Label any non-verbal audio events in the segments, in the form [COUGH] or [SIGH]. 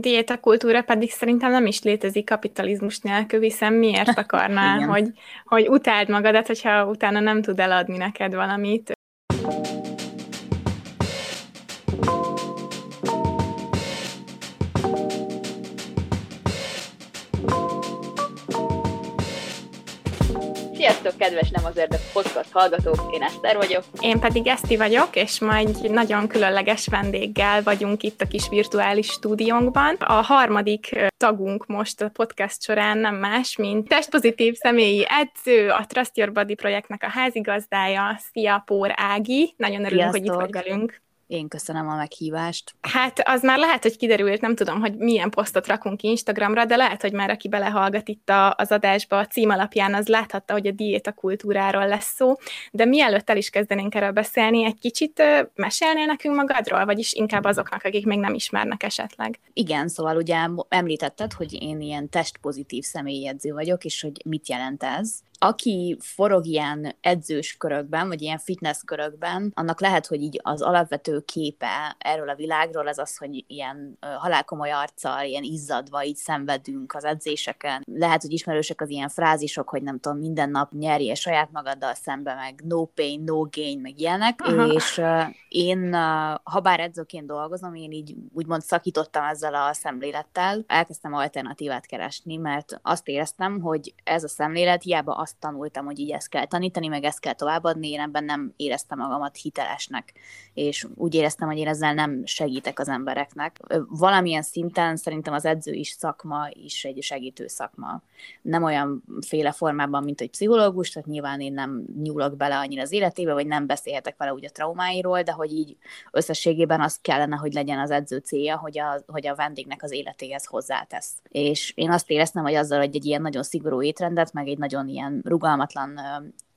diétakultúra pedig szerintem nem is létezik kapitalizmus nélkül, hiszen miért akarná, [LAUGHS] hogy, hogy utáld magadat, hogyha utána nem tud eladni neked valamit. Sziasztok, kedves Nem az Érdek podcast hallgatók, én Eszter vagyok. Én pedig Eszti vagyok, és ma egy nagyon különleges vendéggel vagyunk itt a kis virtuális stúdiónkban. A harmadik tagunk most a podcast során nem más, mint testpozitív személyi edző, a Trust Your Body projektnek a házigazdája, Szia Pór Ági. Nagyon örülünk, Sziasztok. hogy itt vagy velünk. Én köszönöm a meghívást. Hát az már lehet, hogy kiderült, nem tudom, hogy milyen posztot rakunk ki Instagramra, de lehet, hogy már aki belehallgat itt a, az adásba a cím alapján, az láthatta, hogy a diéta kultúráról lesz szó. De mielőtt el is kezdenénk erről beszélni, egy kicsit mesélnél nekünk magadról, vagyis inkább azoknak, akik még nem ismernek esetleg? Igen, szóval ugye említetted, hogy én ilyen testpozitív személyedző vagyok, és hogy mit jelent ez aki forog ilyen edzős körökben, vagy ilyen fitness körökben, annak lehet, hogy így az alapvető képe erről a világról az az, hogy ilyen halálkomoly arccal, ilyen izzadva így szenvedünk az edzéseken. Lehet, hogy ismerősek az ilyen frázisok, hogy nem tudom, minden nap nyerje saját magaddal szembe, meg no pain, no gain, meg ilyenek, Aha. és én, ha bár edzőként dolgozom, én így úgymond szakítottam ezzel a szemlélettel, elkezdtem alternatívát keresni, mert azt éreztem, hogy ez a szemlélet hiába azt azt tanultam, hogy így ezt kell tanítani, meg ezt kell továbbadni, én ebben nem éreztem magamat hitelesnek, és úgy éreztem, hogy én ezzel nem segítek az embereknek. Valamilyen szinten szerintem az edző is szakma is egy segítő szakma. Nem olyan féle formában, mint egy pszichológus, tehát nyilván én nem nyúlok bele annyira az életébe, vagy nem beszélhetek vele úgy a traumáiról, de hogy így összességében az kellene, hogy legyen az edző célja, hogy a, hogy a vendégnek az életéhez hozzátesz. És én azt éreztem, hogy azzal, hogy egy ilyen nagyon szigorú étrendet, meg egy nagyon ilyen rugalmatlan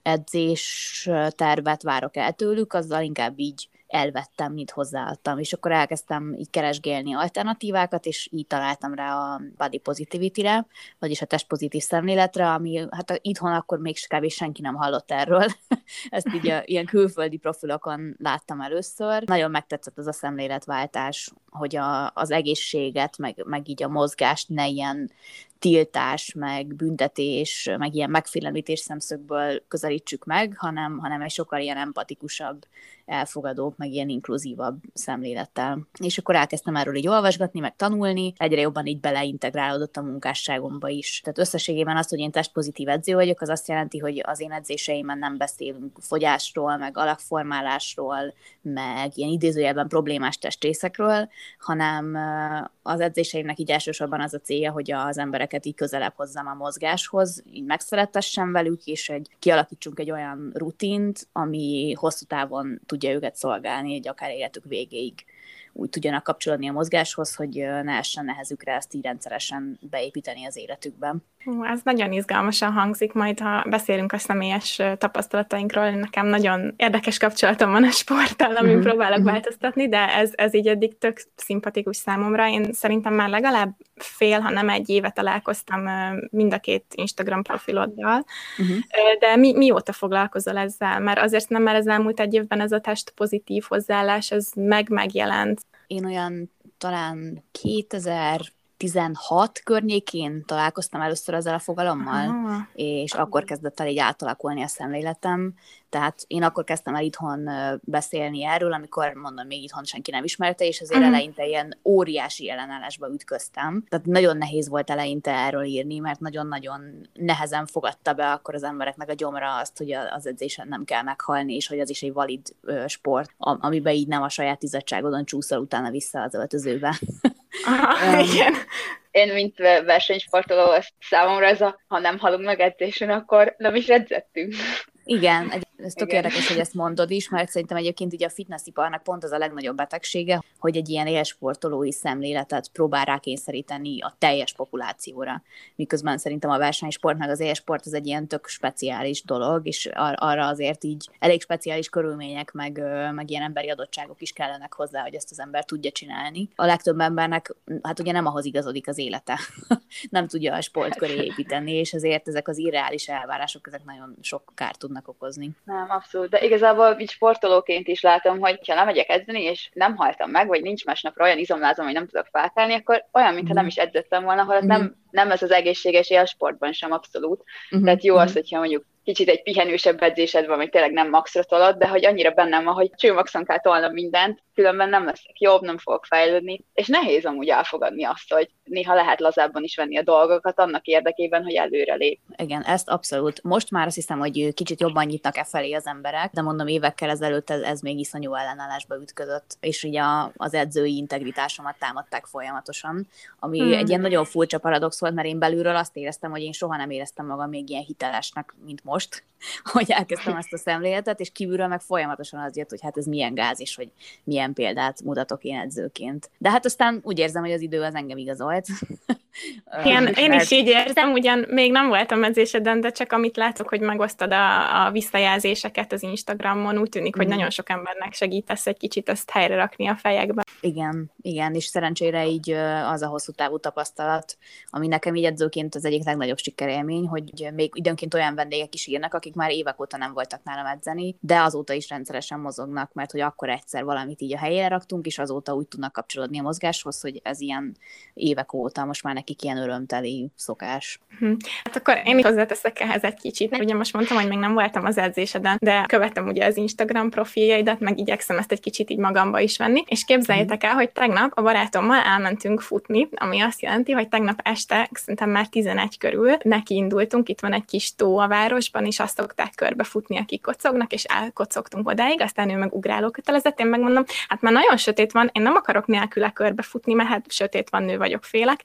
edzés tervet várok el tőlük, azzal inkább így elvettem, mint hozzáadtam, és akkor elkezdtem így keresgélni alternatívákat, és így találtam rá a body positivity-re, vagyis a test pozitív szemléletre, ami hát itthon akkor még kb. senki nem hallott erről. [LAUGHS] Ezt így a, ilyen külföldi profilokon láttam először. Nagyon megtetszett az a szemléletváltás, hogy a, az egészséget, meg, meg így a mozgást ne ilyen tiltás, meg büntetés, meg ilyen megfélemlítés szemszögből közelítsük meg, hanem, hanem egy sokkal ilyen empatikusabb, elfogadóbb, meg ilyen inkluzívabb szemlélettel. És akkor elkezdtem erről így olvasgatni, meg tanulni, egyre jobban így beleintegrálódott a munkásságomba is. Tehát összességében az, hogy én testpozitív edző vagyok, az azt jelenti, hogy az én edzéseimben nem beszélünk fogyásról, meg alakformálásról, meg ilyen idézőjelben problémás testrészekről, hanem az edzéseimnek így elsősorban az a célja, hogy az embereket így közelebb hozzam a mozgáshoz, így megszeretessem velük, és egy, kialakítsunk egy olyan rutint, ami hosszú távon tudja őket szolgálni, egy akár életük végéig úgy tudjanak kapcsolódni a mozgáshoz, hogy ne essen nehezükre ezt így rendszeresen beépíteni az életükben. Hú, ez nagyon izgalmasan hangzik, majd ha beszélünk a személyes tapasztalatainkról, nekem nagyon érdekes kapcsolatom van a sporttal, amin mm-hmm. próbálok mm-hmm. változtatni, de ez, ez így eddig tök szimpatikus számomra. Én szerintem már legalább fél, ha nem egy éve találkoztam mind a két Instagram profiloddal, mm-hmm. de mi, mióta foglalkozol ezzel? Mert azért nem már az elmúlt egy évben ez a test pozitív hozzáállás, ez meg megjelent. Én olyan talán 2000 16 környékén találkoztam először ezzel a fogalommal, Aha. és akkor kezdett el így átalakulni a szemléletem. Tehát én akkor kezdtem el itthon beszélni erről, amikor mondom, még itthon senki nem ismerte, és azért uh-huh. eleinte ilyen óriási ellenállásba ütköztem. Tehát nagyon nehéz volt eleinte erről írni, mert nagyon-nagyon nehezen fogadta be akkor az embereknek a gyomra azt, hogy az edzésen nem kell meghalni, és hogy az is egy valid sport, amiben így nem a saját izzadságodon csúszol utána vissza az öltözőbe. [LAUGHS] Aha, um, igen. Én, mint versenysportoló, számomra ez a, ha nem halunk meg edzésen, akkor nem is edzettünk. Igen, ez tök Igen. érdekes, hogy ezt mondod is, mert szerintem egyébként ugye a fitnessiparnak pont az a legnagyobb betegsége, hogy egy ilyen élsportolói szemléletet próbál rákényszeríteni a teljes populációra. Miközben szerintem a versenysport meg az élsport az egy ilyen tök speciális dolog, és ar- arra azért így elég speciális körülmények, meg, meg ilyen emberi adottságok is kellenek hozzá, hogy ezt az ember tudja csinálni. A legtöbb embernek, hát ugye nem ahhoz igazodik az élete, [LAUGHS] nem tudja a sport köré építeni, és ezért ezek az irreális elvárások, ezek nagyon sok kárt tudnak tudnak okozni. Nem, abszolút, de igazából így sportolóként is látom, hogy ha nem megyek edzeni, és nem haltam meg, vagy nincs másnapra olyan izomlázom, hogy nem tudok felkelni, akkor olyan, mintha nem is edzettem volna, holott nem, nem ez az egészséges élsportban sem abszolút. Mm. Tehát jó az, hogyha mondjuk kicsit egy pihenősebb edzésed van, vagy tényleg nem maxra tolod, de hogy annyira bennem van, hogy csőmaxon kell tolnom mindent, különben nem leszek jobb, nem fogok fejlődni, és nehéz amúgy elfogadni azt, hogy néha lehet lazábban is venni a dolgokat annak érdekében, hogy előre lép. Igen, ezt abszolút. Most már azt hiszem, hogy kicsit jobban nyitnak e felé az emberek, de mondom évekkel ezelőtt ez, ez még iszonyú ellenállásba ütközött, és ugye az edzői integritásomat támadták folyamatosan, ami hmm. egy ilyen nagyon furcsa paradox volt, mert én belülről azt éreztem, hogy én soha nem éreztem magam még ilyen hitelesnek, mint most, [LAUGHS] hogy elkezdtem ezt a szemléletet, és kívülről meg folyamatosan az jött, hogy hát ez milyen gáz, és hogy milyen példát mutatok én edzőként. De hát aztán úgy érzem, hogy az idő az engem igazolt. [LAUGHS] Igen, én is így érzem, ugyan még nem voltam edzéseden, de csak amit látok, hogy megosztod a, a visszajelzéseket az Instagramon, úgy tűnik, hogy mm. nagyon sok embernek segítesz egy kicsit ezt helyre rakni a fejekbe. Igen, igen, és szerencsére így az a hosszú távú tapasztalat, ami nekem így edzőként az egyik legnagyobb sikerélmény, hogy még időnként olyan vendégek is írnak, akik már évek óta nem voltak nálam edzeni, de azóta is rendszeresen mozognak, mert hogy akkor egyszer valamit így a helyére raktunk, és azóta úgy tudnak kapcsolódni a mozgáshoz, hogy ez ilyen évek óta most már nekik ilyen örömteli szokás. Hm. Hát akkor én hozzáteszek ehhez egy kicsit. Ugye most mondtam, hogy még nem voltam az edzéseden, de követem ugye az Instagram profiljaidat, meg igyekszem ezt egy kicsit így magamba is venni, és képzeljétek el, hogy tegnap a barátommal elmentünk futni, ami azt jelenti, hogy tegnap este, szerintem már 11 körül neki indultunk, itt van egy kis tó a városban, és azt szokták körbefutni, akik kocognak, és elkocogtunk odáig, aztán ő meg ugráló kötelezett, én megmondom, hát már nagyon sötét van, én nem akarok nélküle körbefutni, mert hát sötét van, nő vagyok, félek.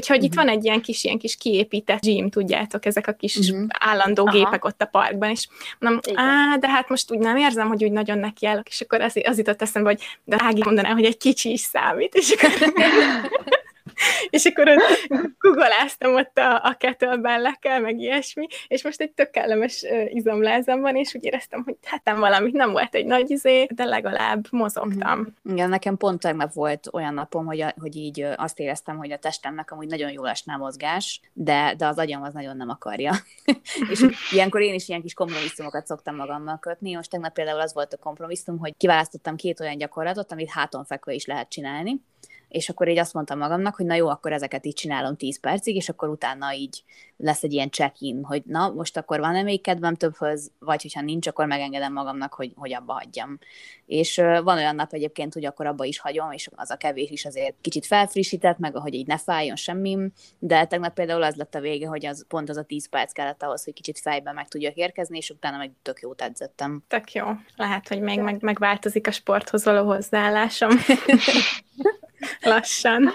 Úgyhogy uh-huh. itt mhm. van egy ilyen kis, ilyen kis kiépített gym, tudjátok, ezek a kis uh-huh. állandó Aha. gépek ott a parkban, és mondom, á, de hát most úgy nem érzem, hogy úgy nagyon nekiállok, és akkor az, az jutott eszembe, hogy de Ági mondaná, hogy egy kicsi is számít, és akkor [LAUGHS] [LAUGHS] és akkor ott googoláztam ott a, a kettlebellekkel, meg ilyesmi, és most egy tök kellemes izomlázam van, és úgy éreztem, hogy hát nem valamit, nem volt egy nagy izé, de legalább mozogtam. Mm-hmm. Igen, nekem pont tegnap volt olyan napom, hogy, a, hogy így azt éreztem, hogy a testemnek amúgy nagyon jól esne a mozgás, de, de az agyam az nagyon nem akarja. [LAUGHS] és ilyenkor én is ilyen kis kompromisszumokat szoktam magammal kötni. Most tegnap például az volt a kompromisszum, hogy kiválasztottam két olyan gyakorlatot, amit háton fekve is lehet csinálni, és akkor így azt mondtam magamnak, hogy na jó, akkor ezeket így csinálom 10 percig, és akkor utána így lesz egy ilyen check-in, hogy na, most akkor van-e még kedvem többhöz, vagy hogyha nincs, akkor megengedem magamnak, hogy, hogy abba hagyjam. És van olyan nap egyébként, hogy akkor abba is hagyom, és az a kevés is azért kicsit felfrissített, meg hogy így ne fájjon semmim, de tegnap például az lett a vége, hogy az pont az a 10 perc kellett ahhoz, hogy kicsit fejbe meg tudjak érkezni, és utána meg tök jót edzettem. Tök jó. Lehet, hogy még meg, megváltozik a sporthoz való hozzáállásom. [LAUGHS] Lassan.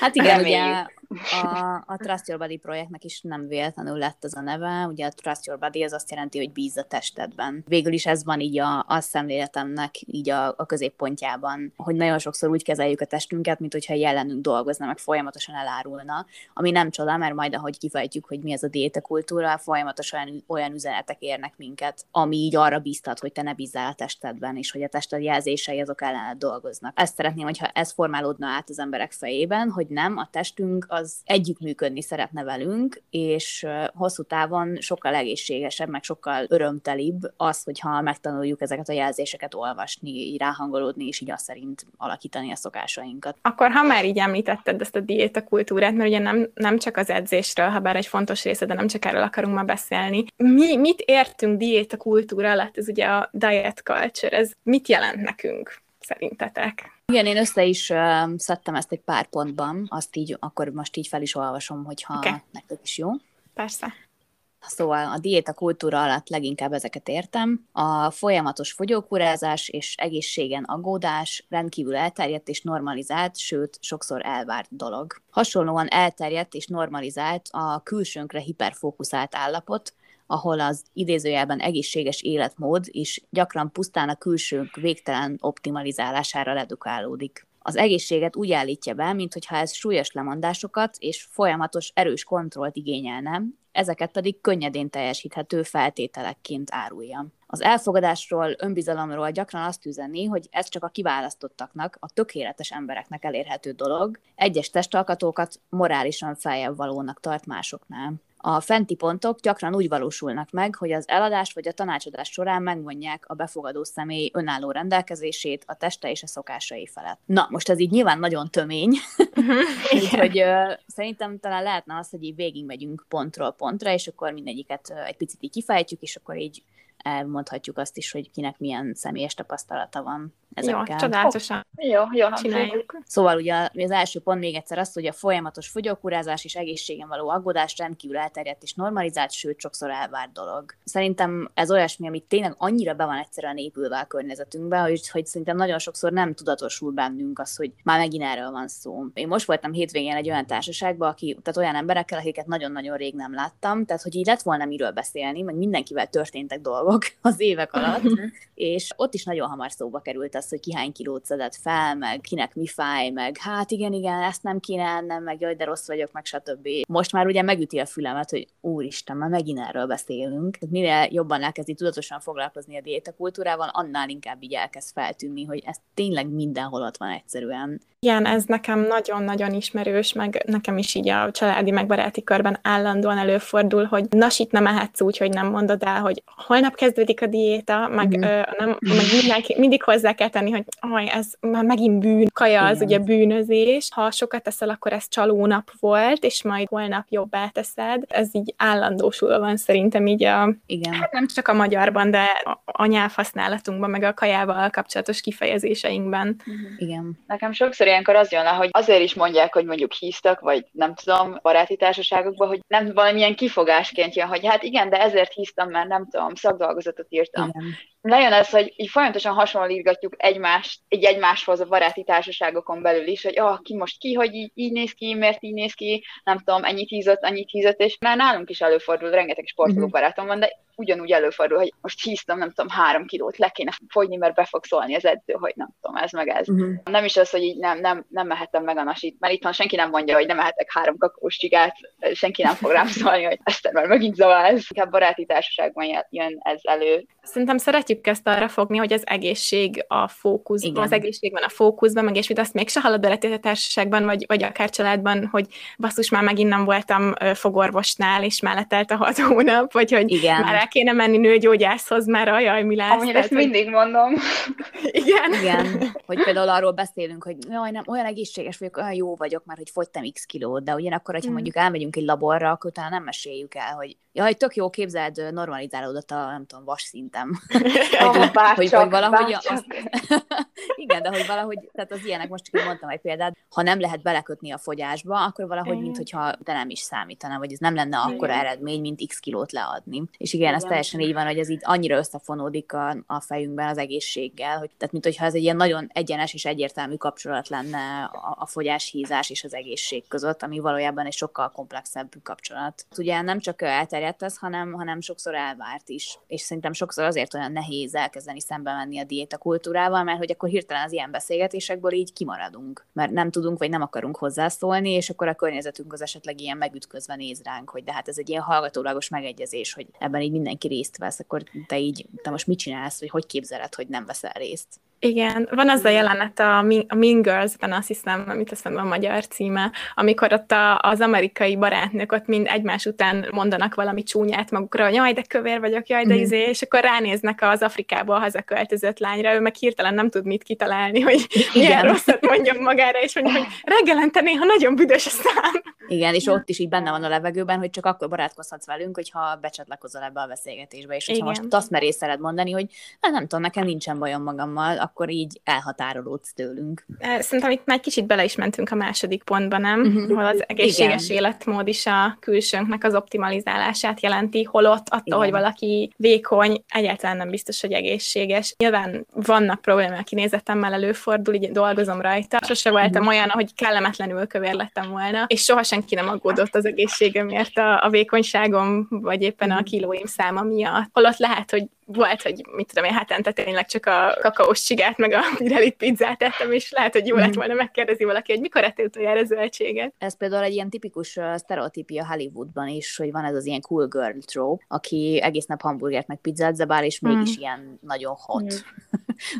Hát igen, Reméljük. ugye a, a Trust Your Body projektnek is nem véletlenül lett az a neve. Ugye a Trust Your Body az azt jelenti, hogy bíz a testedben. Végül is ez van így a, a szemléletemnek így a, a középpontjában, hogy nagyon sokszor úgy kezeljük a testünket, mint hogyha jelenünk dolgozna, meg folyamatosan elárulna, ami nem csoda, mert majd ahogy kifejtjük, hogy mi ez a diétakultúra, folyamatosan olyan, üzenetek érnek minket, ami így arra bíztat, hogy te ne bízzál a testedben, és hogy a tested jelzései azok ellened dolgoznak. Ezt szeretném, hogyha ez formálódna át az emberek fejében, hogy nem, a testünk az együttműködni szeretne velünk, és hosszú távon sokkal egészségesebb, meg sokkal örömtelibb az, hogyha megtanuljuk ezeket a jelzéseket olvasni, így ráhangolódni, és így azt szerint alakítani a szokásainkat. Akkor, ha már így említetted ezt a diéta kultúrát, mert ugye nem, nem csak az edzésről, ha bár egy fontos része, de nem csak erről akarunk ma beszélni. Mi, mit értünk diéta kultúra alatt? Ez ugye a diet culture, ez mit jelent nekünk? szerintetek? Igen, én össze is uh, szedtem ezt egy pár pontban, azt így, akkor most így fel is olvasom, hogyha okay. nektek is jó. Persze. Szóval a diéta kultúra alatt leginkább ezeket értem. A folyamatos fogyókúrázás és egészségen aggódás rendkívül elterjedt és normalizált, sőt, sokszor elvárt dolog. Hasonlóan elterjedt és normalizált a külsőnkre hiperfókuszált állapot, ahol az idézőjelben egészséges életmód is gyakran pusztán a külsőnk végtelen optimalizálására redukálódik. Az egészséget úgy állítja be, mintha ez súlyos lemondásokat és folyamatos erős kontrollt igényelne, ezeket pedig könnyedén teljesíthető feltételekként árulja. Az elfogadásról, önbizalomról gyakran azt üzeni, hogy ez csak a kiválasztottaknak, a tökéletes embereknek elérhető dolog, egyes testalkatókat morálisan feljebb valónak tart másoknál. A fenti pontok gyakran úgy valósulnak meg, hogy az eladás vagy a tanácsadás során megmondják a befogadó személy önálló rendelkezését a teste és a szokásai felett. Na, most ez így nyilván nagyon tömény, [LAUGHS] úgyhogy uh, szerintem talán lehetne az, hogy így végigmegyünk pontról pontra, és akkor mindegyiket uh, egy picit így kifejtjük, és akkor így elmondhatjuk azt is, hogy kinek milyen személyes tapasztalata van ezekkel. Jó, csodálatosan. Oh, jó, jó, csináljuk. Szóval ugye az első pont még egyszer az, hogy a folyamatos fogyókúrázás és egészségen való aggodás rendkívül elterjedt és normalizált, sőt sokszor elvárt dolog. Szerintem ez olyasmi, amit tényleg annyira be van egyszerűen épülve a környezetünkbe, hogy, hogy szerintem nagyon sokszor nem tudatosul bennünk az, hogy már megint erről van szó. Én most voltam hétvégén egy olyan társaságban, aki, tehát olyan emberekkel, akiket nagyon-nagyon rég nem láttam, tehát hogy így lett volna miről beszélni, meg mindenkivel történtek dolgok [LAUGHS] az évek alatt, és ott is nagyon hamar szóba került az, hogy ki hány kilót szedett fel, meg kinek mi fáj, meg hát igen, igen, ezt nem kéne ennem, meg jaj, de rossz vagyok, meg stb. Most már ugye megüti a fülemet, hogy úristen, már megint erről beszélünk. Minél jobban elkezdi tudatosan foglalkozni a diétakultúrával, annál inkább így elkezd feltűnni, hogy ez tényleg mindenhol ott van egyszerűen. Igen, ez nekem nagyon-nagyon ismerős, meg nekem is így a családi, meg baráti körben állandóan előfordul, hogy nasit nem ehetsz úgy, hogy nem mondod el, hogy holnap kezdődik a diéta, meg, mm. ö, nem, meg mindenki, mindig hozzá kell tenni, hogy aj, ez már megint bűn, kaja az Igen. ugye bűnözés, ha sokat teszel, akkor ez csalónap volt, és majd holnap jobbá teszed. Ez így állandósul van szerintem így a, Igen. Hát nem csak a magyarban, de a, a nyelvhasználatunkban, meg a kajával kapcsolatos kifejezéseinkben. Igen. Nekem sokszor ilyenkor az jön le, hogy azért is mondják, hogy mondjuk híztak, vagy nem tudom, baráti társaságokban, hogy nem valamilyen kifogásként jön, hogy hát igen, de ezért híztam, mert nem tudom, szakdolgozatot írtam. Igen lejön ez, hogy így folyamatosan hasonlítgatjuk egymást, egy egymáshoz a baráti társaságokon belül is, hogy ah, ki most ki, hogy így, így néz ki, miért így néz ki, nem tudom, ennyit hízott, annyit hízott, és már nálunk is előfordul, rengeteg sportoló uh-huh. barátom van, de ugyanúgy előfordul, hogy most híztam, nem tudom, három kilót le kéne fogyni, mert be fog szólni az edző, hogy nem tudom, ez meg ez. Uh-huh. Nem is az, hogy így nem, nem, nem mehetem meg a nasit, mert itthon senki nem mondja, hogy nem mehetek három kakaós csigát, senki nem fog rám szólni, hogy ezt már megint zaváz. Inkább baráti társaságban jön ez elő. Szerintem szeretjük ezt arra fogni, hogy az egészség a fókuszban, Igen. az egészség van a fókuszban, meg és mit azt mégse hallod bele a társaságban, vagy, vagy akár családban, hogy basszus, már megint nem voltam fogorvosnál, és mellettelt a hat [LAUGHS] hónap, vagy hogy Igen. már el kéne menni nőgyógyászhoz, mert ajaj, mi lesz. Amúgy ezt mindig mondom. [LAUGHS] Igen. Igen, hogy például arról beszélünk, hogy jaj, nem, olyan egészséges vagyok, olyan jó vagyok, mert hogy fogytam x kilót, de ugyanakkor, hogyha hmm. mondjuk elmegyünk egy laborra, akkor utána nem meséljük el, hogy jaj, tök jó, képzeld, normalizálódott a, nem tudom, vas szintem. [LAUGHS] oh, hogy, bárcsak, hogy, hogy valahogy azt, [LAUGHS] igen, de hogy valahogy, tehát az ilyenek, most csak mondtam egy példát, ha nem lehet belekötni a fogyásba, akkor valahogy, mint hogyha de nem is számítana, vagy ez nem lenne akkora eredmény, mint x kilót leadni. És igen, igen, ez teljesen így van, hogy ez így annyira összefonódik a, a fejünkben az egészséggel, hogy tehát mint hogyha ez egy ilyen nagyon egyenes és egyértelmű kapcsolat lenne a, a fogyás, hízás és az egészség között, ami valójában egy sokkal komplexebb kapcsolat. Ugye nem csak elterjedt ez, hanem, hanem sokszor elvárt is. És szerintem sokszor azért olyan nehéz elkezdeni szembe menni a diéta kultúrával, mert hogy akkor hirtelen az ilyen beszélgetésekből így kimaradunk, mert nem tudunk vagy nem akarunk hozzászólni, és akkor a környezetünk az esetleg ilyen megütközve néz ránk, hogy de hát ez egy ilyen hallgatólagos megegyezés, hogy ebben így mindenki részt vesz, akkor te így, te most mit csinálsz, vagy hogy képzeled, hogy nem veszel részt? Igen, van az a jelenet a, a Mean Girls-ben, azt hiszem, amit azt a magyar címe, amikor ott a, az amerikai barátnők ott mind egymás után mondanak valami csúnyát magukra, hogy jaj, de kövér vagyok, jaj, de mm. izé, és akkor ránéznek az Afrikából hazaköltözött lányra, ő meg hirtelen nem tud mit kitalálni, hogy milyen rosszat mondjon magára, és mondja, hogy reggelente néha nagyon büdös a szám. Igen, és ott is így benne van a levegőben, hogy csak akkor barátkozhatsz velünk, hogyha becsatlakozol ebbe a beszélgetésbe, és hogyha most azt merészeled mondani, hogy hát nem tudom, nekem nincsen bajom magammal, akkor így elhatárolódsz tőlünk. Szerintem itt már kicsit bele is mentünk a második pontba, nem? Uh-huh. Hol az egészséges Igen. életmód is a külsőnknek az optimalizálását jelenti, holott attól, Igen. hogy valaki vékony, egyáltalán nem biztos, hogy egészséges. Nyilván vannak problémák kinézetemmel előfordul, így dolgozom rajta. Sose voltam uh-huh. olyan, hogy kellemetlenül kövér lettem volna, és soha senki nem aggódott az egészségemért a, a vékonyságom, vagy éppen a kilóim száma miatt. Holott lehet, hogy volt, hogy mit tudom én, hetente tényleg csak a kakaós csigát, meg a pirelit pizzát ettem, és lehet, hogy jó lett mhm. volna megkérdezi valaki, hogy mikor ettél utoljára zöldséget. Ez például egy ilyen tipikus sztereotípia Hollywoodban is, hogy van ez az ilyen cool girl trope, aki egész nap hamburgert meg pizzát zabál, és mégis mm. ilyen nagyon hot. Mm.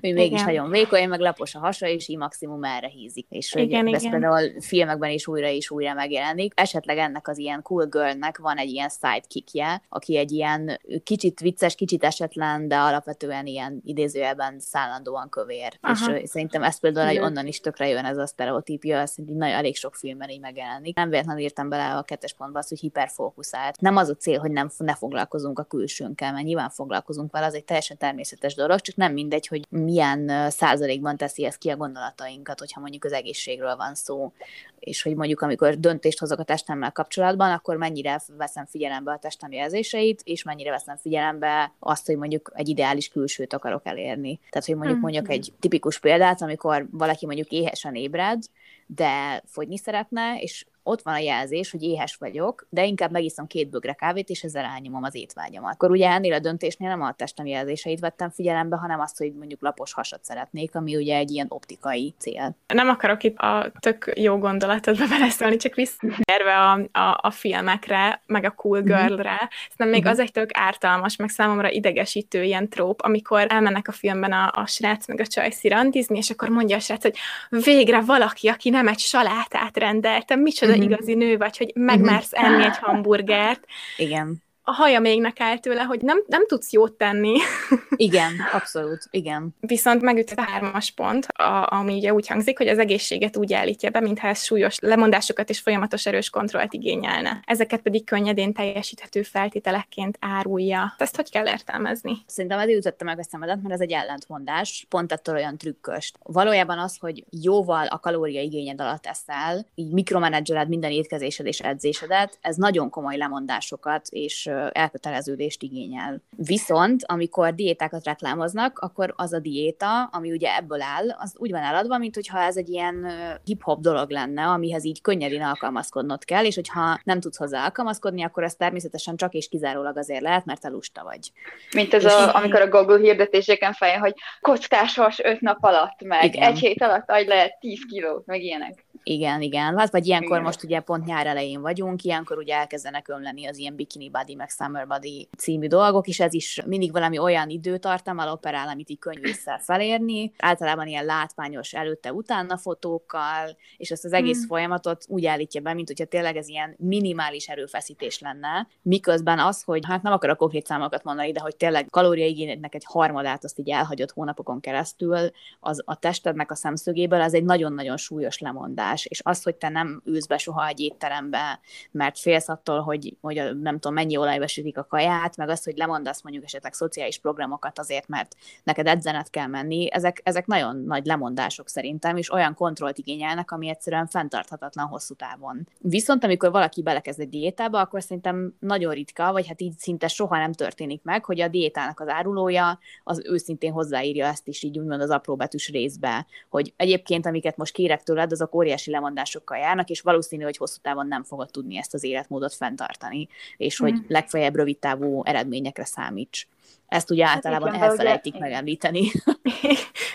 Hogy mégis igen. nagyon vékony, meg lapos a hasa, és így maximum erre hízik. És hogy igen, ez igen. például filmekben is újra és újra megjelenik. Esetleg ennek az ilyen cool girlnek van egy ilyen sidekickje, aki egy ilyen kicsit vicces, kicsit esetlen, de alapvetően ilyen idézőjelben szállandóan kövér. Aha. És szerintem ez például egy onnan is tökre jön ez a sztereotípia, ez így nagyon elég sok filmben így megjelenik. Nem véletlenül írtam bele a kettes pontba azt, hogy hiperfókuszált. Nem az a cél, hogy nem, ne foglalkozunk a külsőnkkel, mert nyilván foglalkozunk vele, az egy teljesen természetes dolog, csak nem mindegy, hogy milyen százalékban teszi ez ki a gondolatainkat, hogyha mondjuk az egészségről van szó, és hogy mondjuk amikor döntést hozok a testemmel kapcsolatban, akkor mennyire veszem figyelembe a testem jelzéseit, és mennyire veszem figyelembe azt, hogy mondjuk egy ideális külsőt akarok elérni. Tehát, hogy mondjuk mondjuk mhm. egy tipikus példát, amikor valaki mondjuk éhesen ébred, de fogyni szeretne, és ott van a jelzés, hogy éhes vagyok, de inkább megiszom két bögre kávét, és ezzel elnyomom az étvágyamat. Akkor ugye ennél a döntésnél nem a testem jelzéseit vettem figyelembe, hanem azt, hogy mondjuk lapos hasat szeretnék, ami ugye egy ilyen optikai cél. Nem akarok itt a tök jó gondolatodba [LAUGHS] beleszólni, csak visszatérve a, a, a filmekre, meg a cool mhm. girlre, mm-hmm. szerintem még mm-hmm. az egy tök ártalmas, meg számomra idegesítő ilyen tróp, amikor elmennek a filmben a, a srác meg a csaj szirandizni, és akkor mondja a srác, hogy végre valaki, aki nem egy salátát rendelte, micsoda mm-hmm. igazi nő vagy, hogy megmersz mm-hmm. enni egy [LAUGHS] hamburgert. Igen a haja még nekál tőle, hogy nem, nem tudsz jót tenni. [LAUGHS] Igen, abszolút, igen. Viszont megütött a hármas pont, a, ami ugye úgy hangzik, hogy az egészséget úgy állítja be, mintha ez súlyos lemondásokat és folyamatos erős kontrollt igényelne. Ezeket pedig könnyedén teljesíthető feltételekként árulja. Ezt hogy kell értelmezni? Szerintem azért ütötte meg a szemedet, mert ez egy ellentmondás, pont ettől olyan trükkös. Valójában az, hogy jóval a kalória igényed alatt eszel, így mikromenedzseled minden étkezésed és edzésedet, ez nagyon komoly lemondásokat és elköteleződést igényel. Viszont, amikor diétákat reklámoznak, akkor az a diéta, ami ugye ebből áll, az úgy van eladva, mint hogyha ez egy ilyen hip-hop dolog lenne, amihez így könnyedén alkalmazkodnod kell, és hogyha nem tudsz hozzá alkalmazkodni, akkor ez természetesen csak és kizárólag azért lehet, mert te lusta vagy. Mint ez, a, amikor a Google hirdetéseken fején, hogy kockás has öt nap alatt, meg Igen. egy hét alatt agy lehet 10 kilót, meg ilyenek. Igen, igen. Hát, vagy ilyenkor igen. most ugye pont nyár elején vagyunk, ilyenkor ugye elkezdenek ömleni az ilyen bikini body, meg summer body című dolgok, és ez is mindig valami olyan időtartammal operál, amit így könnyű vissza felérni. Általában ilyen látványos előtte-utána fotókkal, és ezt az egész hmm. folyamatot úgy állítja be, mint hogyha tényleg ez ilyen minimális erőfeszítés lenne, miközben az, hogy hát nem akarok konkrét számokat mondani, de hogy tényleg kalóriaigényednek egy harmadát azt így elhagyott hónapokon keresztül, az a testednek a szemszögéből, ez egy nagyon-nagyon súlyos lemondás megoldás, és az, hogy te nem ülsz be soha egy étterembe, mert félsz attól, hogy, hogy a, nem tudom, mennyi olajba sütik a kaját, meg az, hogy lemondasz mondjuk esetleg szociális programokat azért, mert neked edzenet kell menni, ezek, ezek nagyon nagy lemondások szerintem, és olyan kontrollt igényelnek, ami egyszerűen fenntarthatatlan hosszú távon. Viszont amikor valaki belekezd egy diétába, akkor szerintem nagyon ritka, vagy hát így szinte soha nem történik meg, hogy a diétának az árulója az őszintén hozzáírja ezt is így úgymond az apróbetűs részbe, hogy egyébként amiket most kérek tőled, azok óriási óriási lemondásokkal járnak, és valószínű, hogy hosszú távon nem fogod tudni ezt az életmódot fenntartani, és mm. hogy legfeljebb rövid távú eredményekre számíts. Ezt ugye hát általában igen, elfelejtik ugye, megemlíteni. [LAUGHS]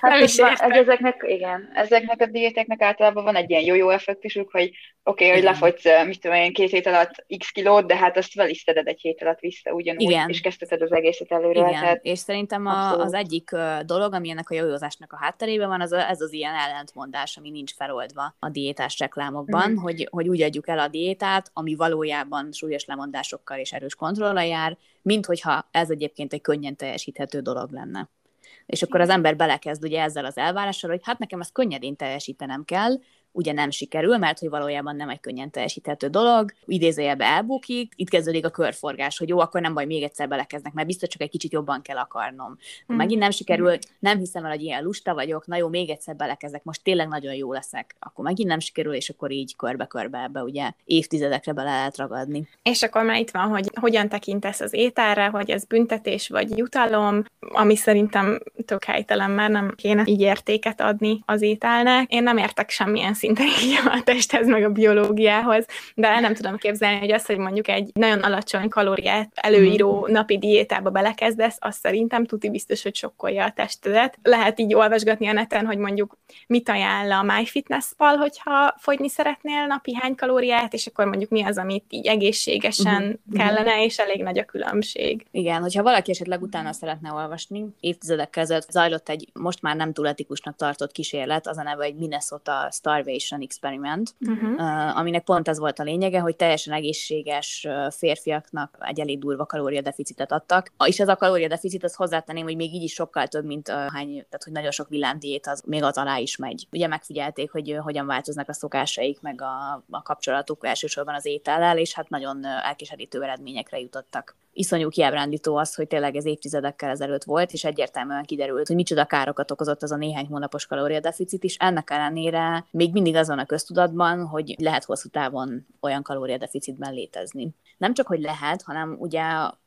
Hát nem is van, ezeknek, igen, ezeknek a diéteknek általában van egy ilyen jó-jó effektusuk, hogy oké, okay, hogy lefogysz, mit tudom én, két hét alatt x kilót, de hát azt veliszteded egy hét alatt vissza ugyanúgy, igen. és kezdheted az egészet előre. Igen, tehát és szerintem a, az egyik dolog, ami ennek a jójózásnak a hátterében van, az a, ez az ilyen ellentmondás, ami nincs feloldva a diétás reklámokban, mm. hogy, hogy úgy adjuk el a diétát, ami valójában súlyos lemondásokkal és erős kontrollal jár, mint hogyha ez egyébként egy könnyen teljesíthető dolog lenne. És akkor az ember belekezd ugye ezzel az elvárással, hogy hát nekem ezt könnyedén teljesítenem kell, ugye nem sikerül, mert hogy valójában nem egy könnyen teljesíthető dolog, idézőjelbe elbukik, itt kezdődik a körforgás, hogy jó, akkor nem baj, még egyszer belekeznek, mert biztos csak egy kicsit jobban kell akarnom. Mm. Megint nem sikerül, nem hiszem el, hogy ilyen lusta vagyok, na jó, még egyszer belekezdek, most tényleg nagyon jó leszek. Akkor megint nem sikerül, és akkor így körbe-körbe ebbe ugye évtizedekre bele lehet ragadni. És akkor már itt van, hogy hogyan tekintesz az ételre, hogy ez büntetés vagy jutalom, ami szerintem tök helytelen, mert nem kéne így értéket adni az ételnek. Én nem értek semmilyen szinten [LAUGHS] így a testhez, meg a biológiához, de el nem tudom képzelni, hogy az, hogy mondjuk egy nagyon alacsony kalóriát előíró mhm. napi diétába belekezdesz, az szerintem tuti biztos, hogy sokkolja a testedet. Lehet így olvasgatni a neten, hogy mondjuk mit ajánl a MyFitnessPal, hogyha fogyni szeretnél napi hány kalóriát, és akkor mondjuk mi az, amit így egészségesen uh-huh. kellene, és elég nagy a különbség. Igen, hogyha valaki esetleg utána szeretne olvasni, évtizedekkel ezelőtt zajlott egy most már nem túl etikusnak tartott kísérlet, az a neve egy Minnesota Starvation Experiment, uh-huh. aminek pont ez volt a lényege, hogy teljesen egészséges férfiaknak egy elég durva kalóriadeficitet adtak, és ez a kalóriadeficit, az hozzátenném, hogy még így is sokkal több, mint hány, tehát hogy nagyon sok villámdiét az még az alá is megy. Ugye megfigyelték, hogy hogyan változnak a szokásaik, meg a, a kapcsolatuk elsősorban az étellel, és hát nagyon elkeserítő eredményekre jutottak iszonyú kiábrándító az, hogy tényleg ez évtizedekkel ezelőtt volt, és egyértelműen kiderült, hogy micsoda károkat okozott az a néhány hónapos kalóriadeficit, is. Ennek ellenére még mindig az van a köztudatban, hogy lehet hosszú távon olyan kalóriadeficitben létezni. Nem csak, hogy lehet, hanem ugye,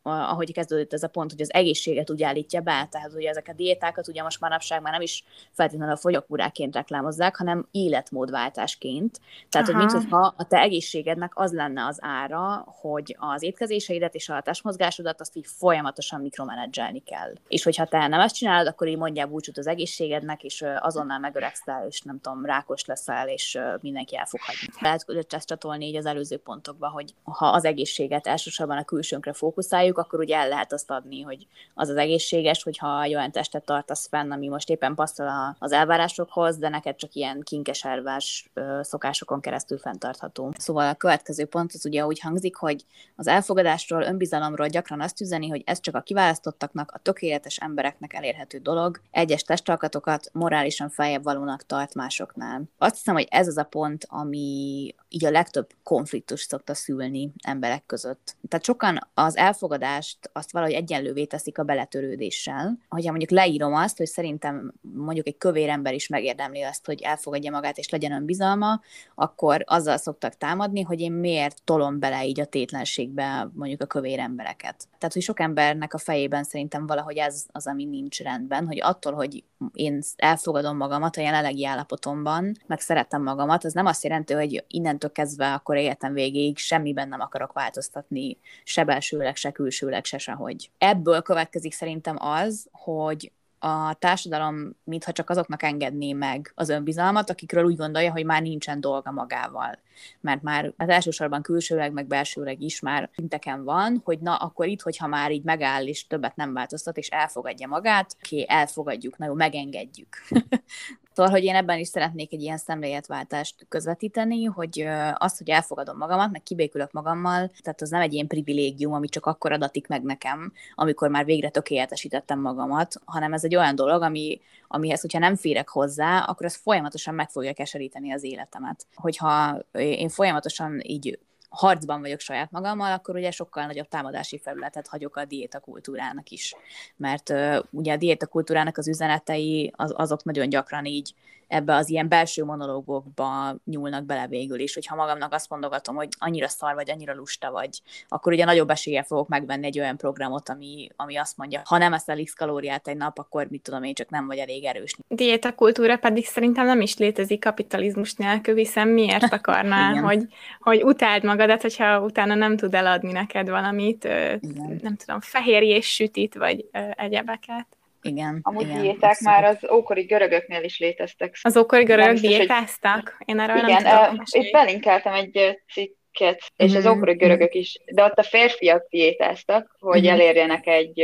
ahogy kezdődött ez a pont, hogy az egészséget úgy állítja be, tehát ugye ezek a diétákat ugye most manapság már nem is feltétlenül a fogyókúráként reklámozzák, hanem életmódváltásként. Tehát, Aha. hogy mintha a te egészségednek az lenne az ára, hogy az étkezéseidet és a mozgásodat azt így folyamatosan mikromenedzselni kell. És hogyha te nem ezt csinálod, akkor így mondjál búcsút az egészségednek, és azonnal megöregszel, és nem tudom, rákos leszel, és mindenki el fog hagyni. Lehet ezt csatolni így az előző pontokba, hogy ha az egészséget elsősorban a külsőnkre fókuszáljuk, akkor ugye el lehet azt adni, hogy az az egészséges, hogyha egy olyan testet tartasz fenn, ami most éppen passzol az elvárásokhoz, de neked csak ilyen kinkeservás szokásokon keresztül fenntartható. Szóval a következő pont az ugye úgy hangzik, hogy az elfogadásról, önbizalomról gyakran azt üzeni, hogy ez csak a kiválasztottaknak, a tökéletes embereknek elérhető dolog, egyes testalkatokat morálisan feljebb valónak tart másoknál. Azt hiszem, hogy ez az a pont, ami így a legtöbb konfliktus szokta szülni emberek között. Tehát sokan az elfogadást azt valahogy egyenlővé teszik a beletörődéssel. Hogyha mondjuk leírom azt, hogy szerintem mondjuk egy kövér ember is megérdemli azt, hogy elfogadja magát és legyen önbizalma, akkor azzal szoktak támadni, hogy én miért tolom bele így a tétlenségbe mondjuk a kövér embereket. Tehát, hogy sok embernek a fejében szerintem valahogy ez az, ami nincs rendben, hogy attól, hogy én elfogadom magamat a jelenlegi állapotomban, meg szeretem magamat, az nem azt jelenti, hogy innentől kezdve akkor életem végéig semmiben nem akarok változtatni, se belsőleg, se külsőleg, se sehogy. Ebből következik szerintem az, hogy a társadalom mintha csak azoknak engedné meg az önbizalmat, akikről úgy gondolja, hogy már nincsen dolga magával. Mert már az elsősorban külsőleg, meg belsőleg is már szinteken van, hogy na, akkor itt, hogyha már így megáll, és többet nem változtat, és elfogadja magát, oké, elfogadjuk, na jó, megengedjük. [LAUGHS] Szóval, hogy én ebben is szeretnék egy ilyen szemléletváltást közvetíteni, hogy azt, hogy elfogadom magamat, meg kibékülök magammal, tehát az nem egy ilyen privilégium, ami csak akkor adatik meg nekem, amikor már végre tökéletesítettem magamat, hanem ez egy olyan dolog, ami, amihez, hogyha nem férek hozzá, akkor ez folyamatosan meg fogja keseríteni az életemet. Hogyha én folyamatosan így harcban vagyok saját magammal, akkor ugye sokkal nagyobb támadási felületet hagyok a diétakultúrának is. Mert ugye a diétakultúrának az üzenetei az, azok nagyon gyakran így ebbe az ilyen belső monológokba nyúlnak bele végül is, hogyha magamnak azt mondogatom, hogy annyira szar vagy, annyira lusta vagy, akkor ugye nagyobb eséllyel fogok megvenni egy olyan programot, ami, ami azt mondja, ha nem eszel x kalóriát egy nap, akkor mit tudom én, csak nem vagy elég erős. Diéta kultúra pedig szerintem nem is létezik kapitalizmus nélkül, hiszen miért akarná, [LAUGHS] hogy, hogy utáld magadat, hogyha utána nem tud eladni neked valamit, Igen. nem tudom, fehérjés sütit, vagy egyebeket. Igen. Amúgy igen, diéták abszolút. már az ókori görögöknél is léteztek. Az ókori görögök diétáztak? Hogy... Én erről igen, nem tudom. Itt belinkeltem egy cikket, és mm-hmm. az ókori görögök is, de ott a férfiak diétáztak, hogy mm-hmm. elérjenek egy,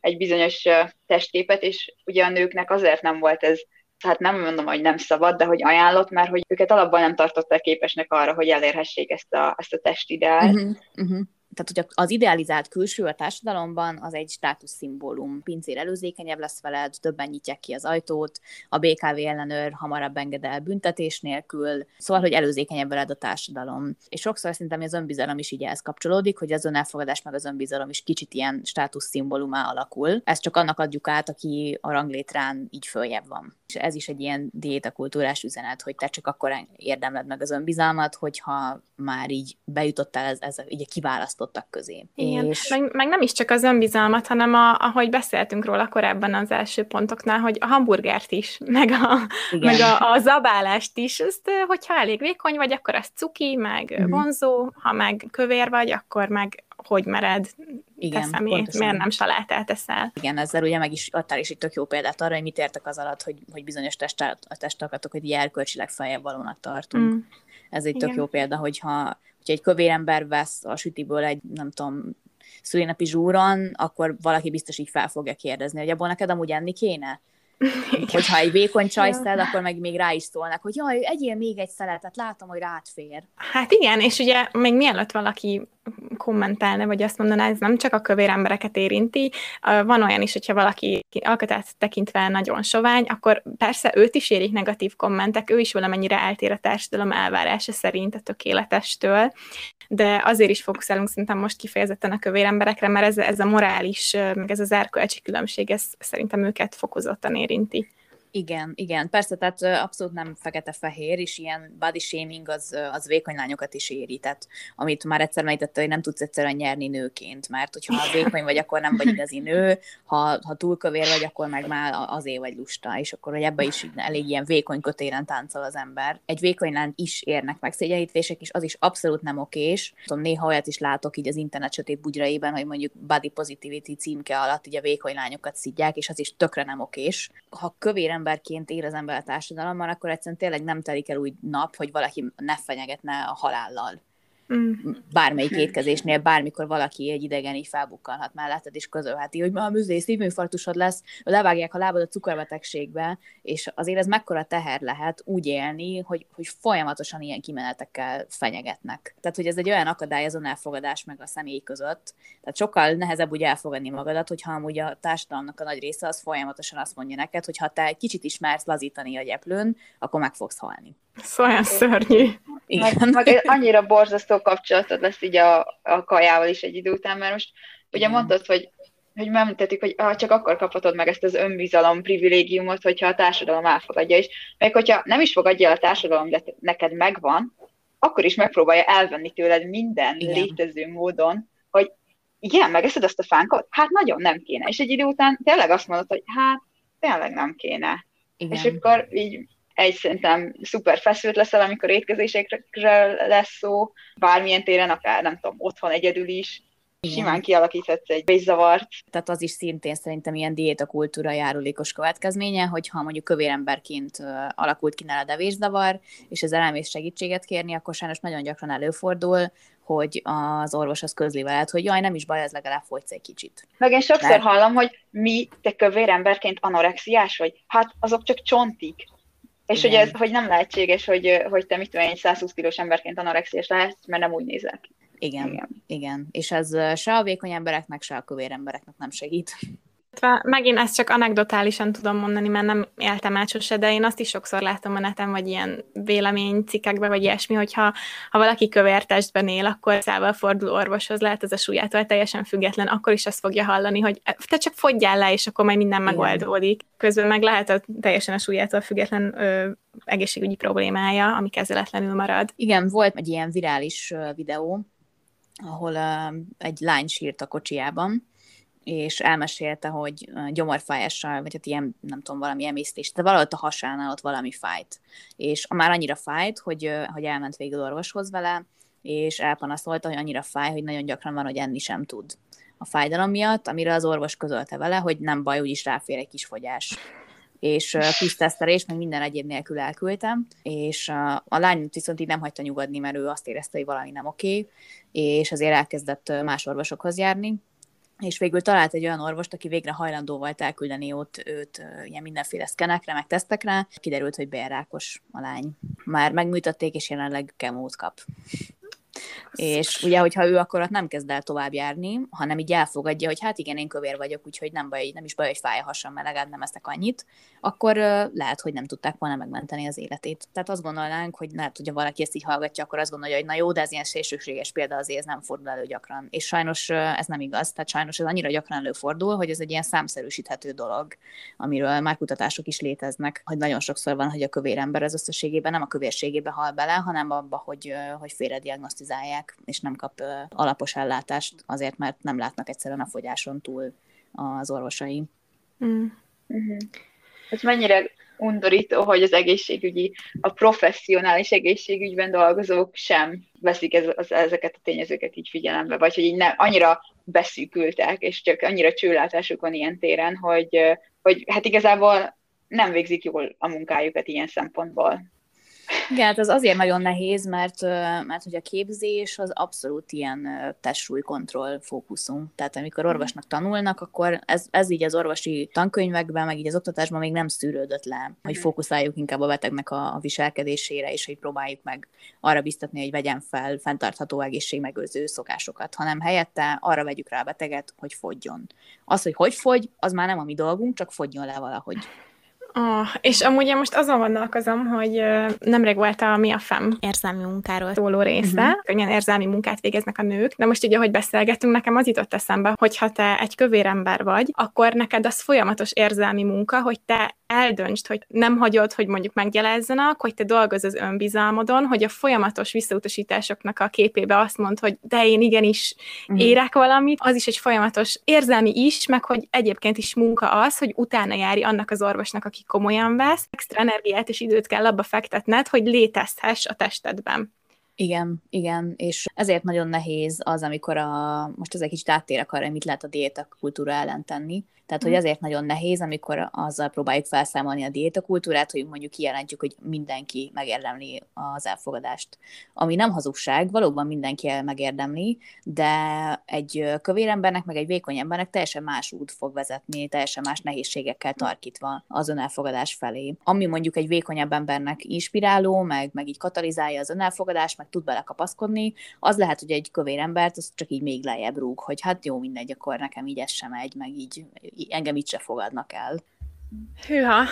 egy bizonyos testképet, és ugye a nőknek azért nem volt ez hát nem mondom, hogy nem szabad, de hogy ajánlott, mert hogy őket alapban nem tartották képesnek arra, hogy elérhessék ezt a, ezt a testideált. Uh-huh, uh-huh tehát hogy az idealizált külső a társadalomban az egy státuszszimbólum. Pincér előzékenyebb lesz veled, többen nyitják ki az ajtót, a BKV ellenőr hamarabb enged el büntetés nélkül, szóval, hogy előzékenyebb veled a társadalom. És sokszor szerintem az önbizalom is így ehhez kapcsolódik, hogy az önelfogadás meg az önbizalom is kicsit ilyen státuszszimbólumá alakul. Ezt csak annak adjuk át, aki a ranglétrán így följebb van. És ez is egy ilyen diétakultúrás üzenet, hogy te csak akkor érdemled meg az önbizalmat, hogyha már így bejutottál ez, ez így a kiválasztott választottak közé. Igen, és... meg, meg nem is csak az önbizalmat, hanem a, ahogy beszéltünk róla korábban az első pontoknál, hogy a hamburgert is, [LAUGHS] meg a, meg a, a zabálást is, ezt, hogyha elég vékony vagy, akkor az cuki, meg uh-huh. vonzó, ha meg kövér vagy, akkor meg hogy mered igen, teszem miért nem salátát teszel. Igen, ezzel ugye meg is adtál is egy tök jó példát arra, hogy mit értek az alatt, hogy, hogy bizonyos testalkatok, hogy elkölcsileg feljebb valónak tartunk. Mm. Ez egy Igen. tök jó példa, hogyha, hogyha egy kövér ember vesz a sütiből egy, nem tudom, szülinapi zsúron, akkor valaki biztos így fel fogja kérdezni, hogy abból neked amúgy enni kéne? [LAUGHS] Hogyha egy vékony csajszed, akkor meg még rá is szólnak, hogy jaj, egyél még egy szeletet, látom, hogy rád fér. Hát igen, és ugye még mielőtt valaki kommentálna, vagy azt mondaná, ez nem csak a kövér embereket érinti, van olyan is, hogyha valaki alkotát tekintve nagyon sovány, akkor persze őt is érik negatív kommentek, ő is valamennyire eltér a társadalom elvárása szerint a tökéletestől, de azért is fókuszálunk szerintem most kifejezetten a kövér emberekre, mert ez, ez a morális, meg ez az erkölcsi különbség, ez szerintem őket fokozottan érinti. Igen, igen, persze, tehát abszolút nem fekete-fehér, és ilyen body shaming az, az vékony lányokat is éri, tehát amit már egyszer megítette, hogy nem tudsz egyszerűen nyerni nőként, mert hogyha vékony vagy, akkor nem vagy igazi nő, ha, ha túlkövér vagy, akkor meg már azért vagy lusta, és akkor hogy ebbe is elég ilyen vékony kötélen táncol az ember. Egy vékony lány is érnek meg szégyenítések, és az is abszolút nem okés. Tudom, néha olyat is látok így az internet sötét bugyraiban, hogy mondjuk body positivity címke alatt a vékony lányokat szidják, és az is tökre nem okés. Ha kövér emberként él az ember a társadalomban, akkor egyszerűen tényleg nem telik el úgy nap, hogy valaki ne fenyegetne a halállal. Mm. Bármelyik étkezésnél, bármikor valaki egy idegen így felbukkanhat melletted, és közölheti, hogy ma a műzé szívműfartusod lesz, levágják a lábad a cukorbetegségbe, és azért ez mekkora teher lehet úgy élni, hogy, hogy folyamatosan ilyen kimenetekkel fenyegetnek. Tehát, hogy ez egy olyan akadály azon elfogadás meg a személy között. Tehát sokkal nehezebb úgy elfogadni magadat, hogyha amúgy a társadalomnak a nagy része az folyamatosan azt mondja neked, hogy ha te egy kicsit ismersz lazítani a gyeplőn, akkor meg fogsz halni. Ez olyan szörnyű. Igen. Meg, meg annyira borzasztó kapcsolatod lesz így a, a kajával is egy idő után, mert most ugye mondtad, hogy hogy említettük, hogy ah, csak akkor kaphatod meg ezt az önbizalom privilégiumot, hogyha a társadalom elfogadja, és meg hogyha nem is fogadja el a társadalom, de neked megvan, akkor is megpróbálja elvenni tőled minden igen. létező módon, hogy igen, megeszed azt a fánkot? Hát nagyon nem kéne. És egy idő után tényleg azt mondod, hogy hát tényleg nem kéne. Igen. És akkor így egy szerintem szuper feszült leszel, amikor étkezésekre lesz szó, bármilyen téren, akár nem tudom, otthon egyedül is, igen. simán kialakíthatsz egy vészavart. Tehát az is szintén szerintem ilyen diétakultúra járulékos következménye, hogyha mondjuk kövéremberként alakult ki nálad a vészzavar, és ez elmész segítséget kérni, akkor sajnos nagyon gyakran előfordul, hogy az orvos az közli veled, hogy jaj, nem is baj, ez legalább fogysz egy kicsit. Meg én sokszor Mert... hallom, hogy mi, te kövéremberként anorexiás vagy? Hát azok csak csontik. És hogy, ez, hogy nem lehetséges, hogy, hogy te mit tudom, egy 120 kilós emberként anorexiás lehetsz, mert nem úgy nézel ki. Igen, igen, igen. És ez se a vékony embereknek, se a kövér embereknek nem segít. Megint ezt csak anekdotálisan tudom mondani, mert nem éltem át sose, de én azt is sokszor látom a neten, vagy ilyen véleménycikkekben, vagy ilyesmi, hogyha ha valaki kövér testben él, akkor szával fordul orvoshoz, lehet ez a súlyától teljesen független, akkor is azt fogja hallani, hogy te csak fogyjál le, és akkor majd minden Igen. megoldódik. Közben meg lehet a teljesen a súlyától független ö, egészségügyi problémája, ami kezeletlenül marad. Igen, volt egy ilyen virális videó, ahol uh, egy lány sírt a kocsiában, és elmesélte, hogy gyomorfájással, vagy hát ilyen, nem tudom, valami emésztés, de valahogy a hasánál ott valami fájt. És már annyira fájt, hogy, hogy elment végül orvoshoz vele, és elpanaszolta, hogy annyira fáj, hogy nagyon gyakran van, hogy enni sem tud a fájdalom miatt, amire az orvos közölte vele, hogy nem baj, úgyis ráfér egy kis fogyás és plusz tesztelés, meg minden egyéb nélkül elküldtem, és a lány viszont így nem hagyta nyugodni, mert ő azt érezte, hogy valami nem oké, és azért elkezdett más orvosokhoz járni, és végül talált egy olyan orvost, aki végre hajlandó volt elküldeni ott őt ilyen mindenféle szkenekre, meg tesztekre. Kiderült, hogy bérrákos a lány. Már megműtötték, és jelenleg kemót kap. És ugye, hogyha ő akkor ott nem kezd el tovább járni, hanem így elfogadja, hogy hát igen, én kövér vagyok, úgyhogy nem baj, nem is baj, hogy fáj a hasam, mert legalább nem eszek annyit, akkor lehet, hogy nem tudták volna megmenteni az életét. Tehát azt gondolnánk, hogy lehet, hogy valaki ezt így hallgatja, akkor azt gondolja, hogy na jó, de ez ilyen szélsőséges példa azért ez nem fordul elő gyakran. És sajnos ez nem igaz, tehát sajnos ez annyira gyakran előfordul, hogy ez egy ilyen számszerűsíthető dolog, amiről már kutatások is léteznek, hogy nagyon sokszor van, hogy a kövér ember az összességében nem a kövérségébe hal bele, hanem abba, hogy, hogy félrediagnosztizálják gyerek, és nem kap alapos ellátást, azért, mert nem látnak egyszerűen a fogyáson túl az orvosai. Mm. Uh-huh. Ez mennyire undorító, hogy az egészségügyi, a professzionális egészségügyben dolgozók sem veszik ez, az, ezeket a tényezőket így figyelembe, vagy hogy így ne, annyira beszűkültek, és csak annyira csőlátásuk van ilyen téren, hogy, hogy hát igazából nem végzik jól a munkájukat ilyen szempontból. Igen, hát ez azért nagyon nehéz, mert, mert hogy a képzés az abszolút ilyen testsúlykontroll fókuszunk. Tehát amikor orvosnak tanulnak, akkor ez, ez így az orvosi tankönyvekben, meg így az oktatásban még nem szűrődött le, hogy mhm. fókuszáljuk inkább a betegnek a, a viselkedésére, és hogy próbáljuk meg arra biztatni, hogy vegyen fel fenntartható egészségmegőrző szokásokat, hanem helyette arra vegyük rá a beteget, hogy fogjon. Az, hogy hogy fogy, az már nem a mi dolgunk, csak fogjon le valahogy. Oh, és amúgy én most azon gondolkozom, hogy nemrég volt a Mi a FEM érzelmi munkáról szóló része, uh-huh. könnyen érzelmi munkát végeznek a nők, de most ugye, ahogy beszélgetünk, nekem az jutott eszembe, hogy ha te egy kövér ember vagy, akkor neked az folyamatos érzelmi munka, hogy te eldöntsd, hogy nem hagyod, hogy mondjuk meggyalázzanak, hogy te dolgozz az önbizalmodon, hogy a folyamatos visszautasításoknak a képébe azt mond, hogy de én igenis uh-huh. érek valamit, az is egy folyamatos érzelmi is, meg hogy egyébként is munka az, hogy utána járj annak az orvosnak, aki komolyan vesz, extra energiát és időt kell abba fektetned, hogy létezhess a testedben. Igen, igen, és ezért nagyon nehéz az, amikor a, most ezek kicsit áttérek arra, mit lehet a diéta kultúra ellen tenni, tehát, hogy azért mhm. nagyon nehéz, amikor azzal próbáljuk felszámolni a diétakultúrát, hogy mondjuk kijelentjük, hogy mindenki megérdemli az elfogadást. Ami nem hazugság, valóban mindenki megérdemli, de egy kövér embernek, meg egy vékony embernek teljesen más út fog vezetni, teljesen más nehézségekkel tarkítva az önelfogadás felé. Ami mondjuk egy vékonyabb embernek inspiráló, meg, meg így katalizálja az önelfogadást, meg tud belekapaszkodni, az lehet, hogy egy kövér embert az csak így még lejjebb rúg, hogy hát jó, mindegy, akkor nekem így ez sem megy, meg így engem itt se fogadnak el. Hűha,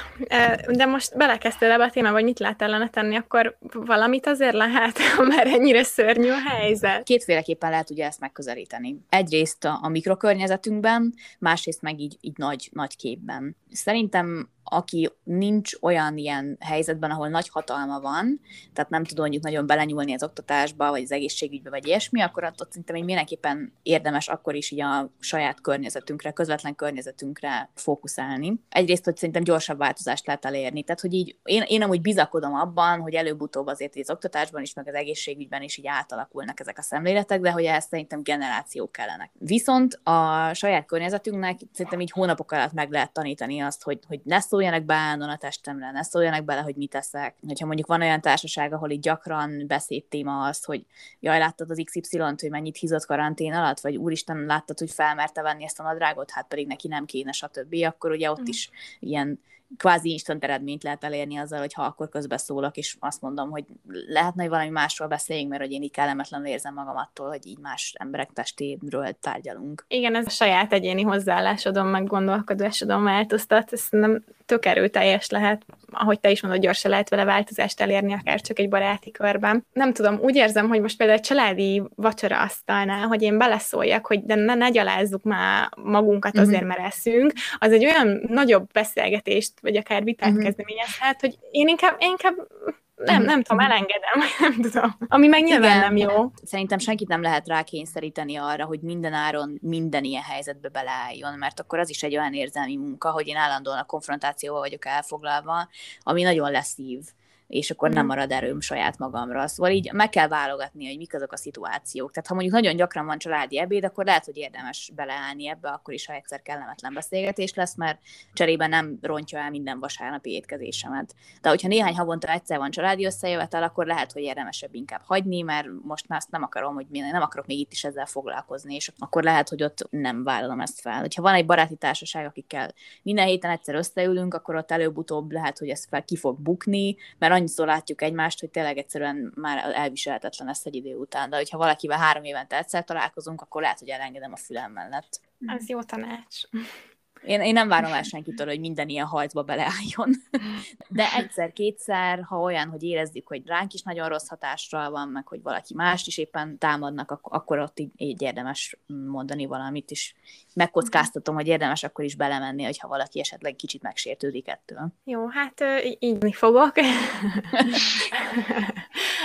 de most belekezdtél ebbe a témába, hogy mit lehet ellene tenni, akkor valamit azért lehet, [LAUGHS] mert ennyire szörnyű a helyzet. Kétféleképpen lehet ugye ezt megközelíteni. Egyrészt a, a mikrokörnyezetünkben, másrészt meg így, így nagy, nagy képben. Szerintem aki nincs olyan ilyen helyzetben, ahol nagy hatalma van, tehát nem tud mondjuk nagyon belenyúlni az oktatásba, vagy az egészségügybe, vagy ilyesmi, akkor ott, ott szerintem hogy mindenképpen érdemes akkor is így a saját környezetünkre, közvetlen környezetünkre fókuszálni. Egyrészt, hogy szerintem gyorsabb változást lehet elérni. Tehát, hogy így én, én amúgy bizakodom abban, hogy előbb-utóbb azért az oktatásban is, meg az egészségügyben is így átalakulnak ezek a szemléletek, de hogy ezt szerintem generációk kellenek. Viszont a saját környezetünknek szerintem így hónapok alatt meg lehet tanítani azt, hogy, hogy ne szóljanak be állandóan a testemre, ne szóljanak bele, hogy mit teszek. Hogyha mondjuk van olyan társaság, ahol így gyakran beszéd téma az, hogy jaj, láttad az XY-t, hogy mennyit hízott karantén alatt, vagy úristen, láttad, hogy felmerte venni ezt a nadrágot, hát pedig neki nem kéne, stb. Akkor ugye ott mm. is ilyen kvázi instant eredményt lehet elérni azzal, hogy ha akkor közbeszólok, és azt mondom, hogy lehetne, hogy valami másról beszéljünk, mert hogy én így kellemetlenül érzem magam attól, hogy így más emberek testéről tárgyalunk. Igen, ez a saját egyéni hozzáállásodon, meg gondolkodásodon változtat, ez nem tök erőteljes lehet, ahogy te is mondod, gyorsan lehet vele változást elérni, akár csak egy baráti körben. Nem tudom, úgy érzem, hogy most például egy családi vacsora asztalnál, hogy én beleszóljak, hogy de ne, ne gyalázzuk már magunkat mhm. azért, mert eszünk, az egy olyan nagyobb beszélgetést, vagy akár vitát uh-huh. kezdeményezhet, hogy én inkább, én inkább nem, mhm. nem tudom, elengedem, [LAUGHS] nem tudom. Ami meg nyilván nem jó. Szerintem senkit nem lehet rákényszeríteni arra, hogy minden áron minden ilyen helyzetbe beleálljon, mert akkor az is egy olyan érzelmi munka, hogy én állandóan a konfrontációval vagyok elfoglalva, ami nagyon leszív és akkor nem mhm. marad erőm saját magamra. Szóval így meg kell válogatni, hogy mik azok a szituációk. Tehát ha mondjuk nagyon gyakran van családi ebéd, akkor lehet, hogy érdemes beleállni ebbe, akkor is, ha egyszer kellemetlen beszélgetés lesz, mert cserében nem rontja el minden vasárnapi étkezésemet. De hogyha néhány havonta egyszer van családi összejövetel, akkor lehet, hogy érdemesebb inkább hagyni, mert most már azt nem akarom, hogy nem akarok még itt is ezzel foglalkozni, és akkor lehet, hogy ott nem vállalom ezt fel. Hogyha van egy baráti társaság, akikkel minden héten egyszer összeülünk, akkor ott előbb-utóbb lehet, hogy ez fel ki fog bukni, mert annyiszor látjuk egymást, hogy tényleg egyszerűen már elviselhetetlen lesz egy idő után. De hogyha valakivel három évente egyszer találkozunk, akkor lehet, hogy elengedem a fülem mellett. Ez jó tanács. Én, én nem várom el senkitől, hogy minden ilyen hajtba beleálljon. [LAUGHS] De egyszer-kétszer, ha olyan, hogy érezzük, hogy ránk is nagyon rossz hatással van, meg hogy valaki mást is éppen támadnak, akkor, akkor ott így, így érdemes mondani valamit, és megkockáztatom, hogy érdemes akkor is belemenni, hogyha valaki esetleg kicsit megsértődik ettől. Jó, hát így fogok. [LAUGHS]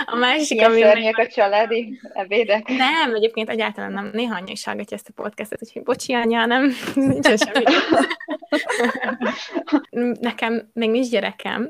A másik, ami... Szörnyek a családi ebédek? Nem, egyébként egyáltalán nem. Néha anya is hallgatja ezt a podcastot, úgyhogy bocsi, anya, nem, nincs semmi. Nekem még nincs gyerekem,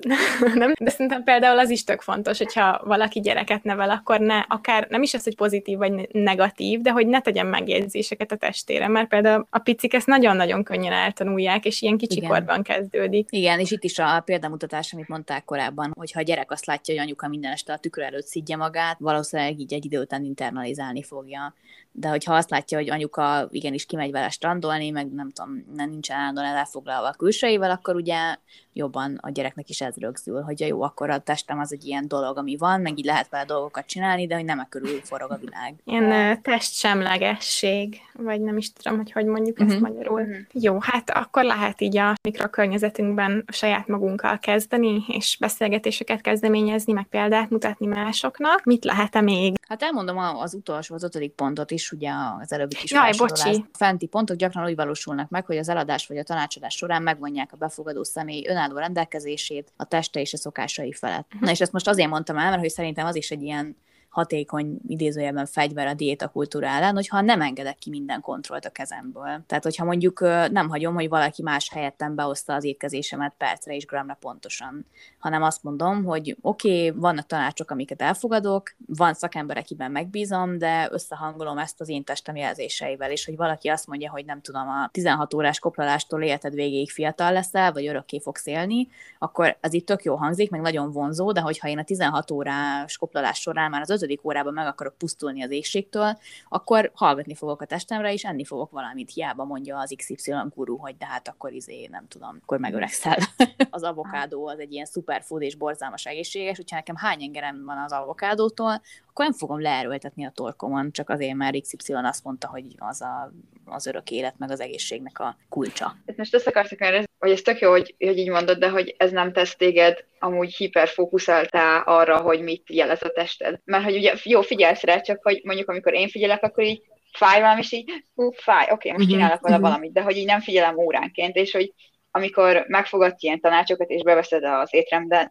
nem? de szerintem például az is tök fontos, hogyha valaki gyereket nevel, akkor ne, akár nem is az, hogy pozitív vagy negatív, de hogy ne tegyen megjegyzéseket a testére, mert például a picik ezt nagyon-nagyon könnyen eltanulják, és ilyen kicsikorban kezdődik. Igen, és itt is a példamutatás, amit mondták korábban, hogy ha a gyerek azt látja, hogy anyuka minden este a tükör előtt szidja magát, valószínűleg így egy idő után internalizálni fogja. De hogyha azt látja, hogy anyuka igenis kimegy vele strandolni, meg nem tudom, nem nincsen állandóan elfoglalva a külsőivel, akkor ugye jobban a gyereknek is ez rögzül, hogy jó, akkor a testem az egy ilyen dolog, ami van, meg így lehet vele dolgokat csinálni, de hogy nem a körül forog a világ. Ilyen testsemlegesség, vagy nem is tudom, hogy hogy mondjuk uh-huh. ezt mhm. magyarul. Uh-huh. Jó, hát akkor lehet így a mikrokörnyezetünkben saját magunkkal kezdeni, és beszélgetéseket kezdeményezni, meg példát mutatni másoknak. Mit lehet-e még? Hát elmondom az utolsó, az ötödik pontot is, ugye az előbbi kis Jaj, bocsi. Fenti pontok gyakran úgy valósulnak meg, hogy az eladás vagy a tanácsadás során megvonják a befogadó személy önálló rendelkezését a teste és a szokásai felett. Uh-huh. Na és ezt most azért mondtam el, mert hogy szerintem az is egy ilyen hatékony idézőjelben fegyver a diétakultúra ellen, hogyha nem engedek ki minden kontrollt a kezemből. Tehát, hogyha mondjuk nem hagyom, hogy valaki más helyettem behozta az étkezésemet percre és gramra pontosan, hanem azt mondom, hogy oké, okay, vannak tanácsok, amiket elfogadok, van szakember, akiben megbízom, de összehangolom ezt az én testem jelzéseivel, és hogy valaki azt mondja, hogy nem tudom, a 16 órás koplalástól életed végéig fiatal leszel, vagy örökké fogsz élni, akkor ez itt tök jó hangzik, meg nagyon vonzó, de hogyha én a 16 órás koplalás során már az ötödik órában meg akarok pusztulni az égségtől, akkor hallgatni fogok a testemre, és enni fogok valamit. Hiába mondja az XY guru, hogy de hát akkor izé, nem tudom, akkor megöregszel. [LAUGHS] az avokádó az egy ilyen superfood és borzalmas egészséges, hogyha nekem hány engerem van az avokádótól, akkor nem fogom leerőltetni a torkomon, csak azért, mert XY azt mondta, hogy az a, az örök élet, meg az egészségnek a kulcsa. Most azt akartak erre, hogy ez tök jó, hogy, hogy így mondod, de hogy ez nem tesz téged amúgy hiperfókuszáltál arra, hogy mit jelez a tested. Mert hogy ugye jó, figyelsz rá, csak hogy mondjuk amikor én figyelek, akkor így fáj valami, és így, hú, fáj, oké, okay, most mhm, csinálok vele mhm. valamit, de hogy így nem figyelem óránként, és hogy amikor megfogadsz ilyen tanácsokat, és beveszed az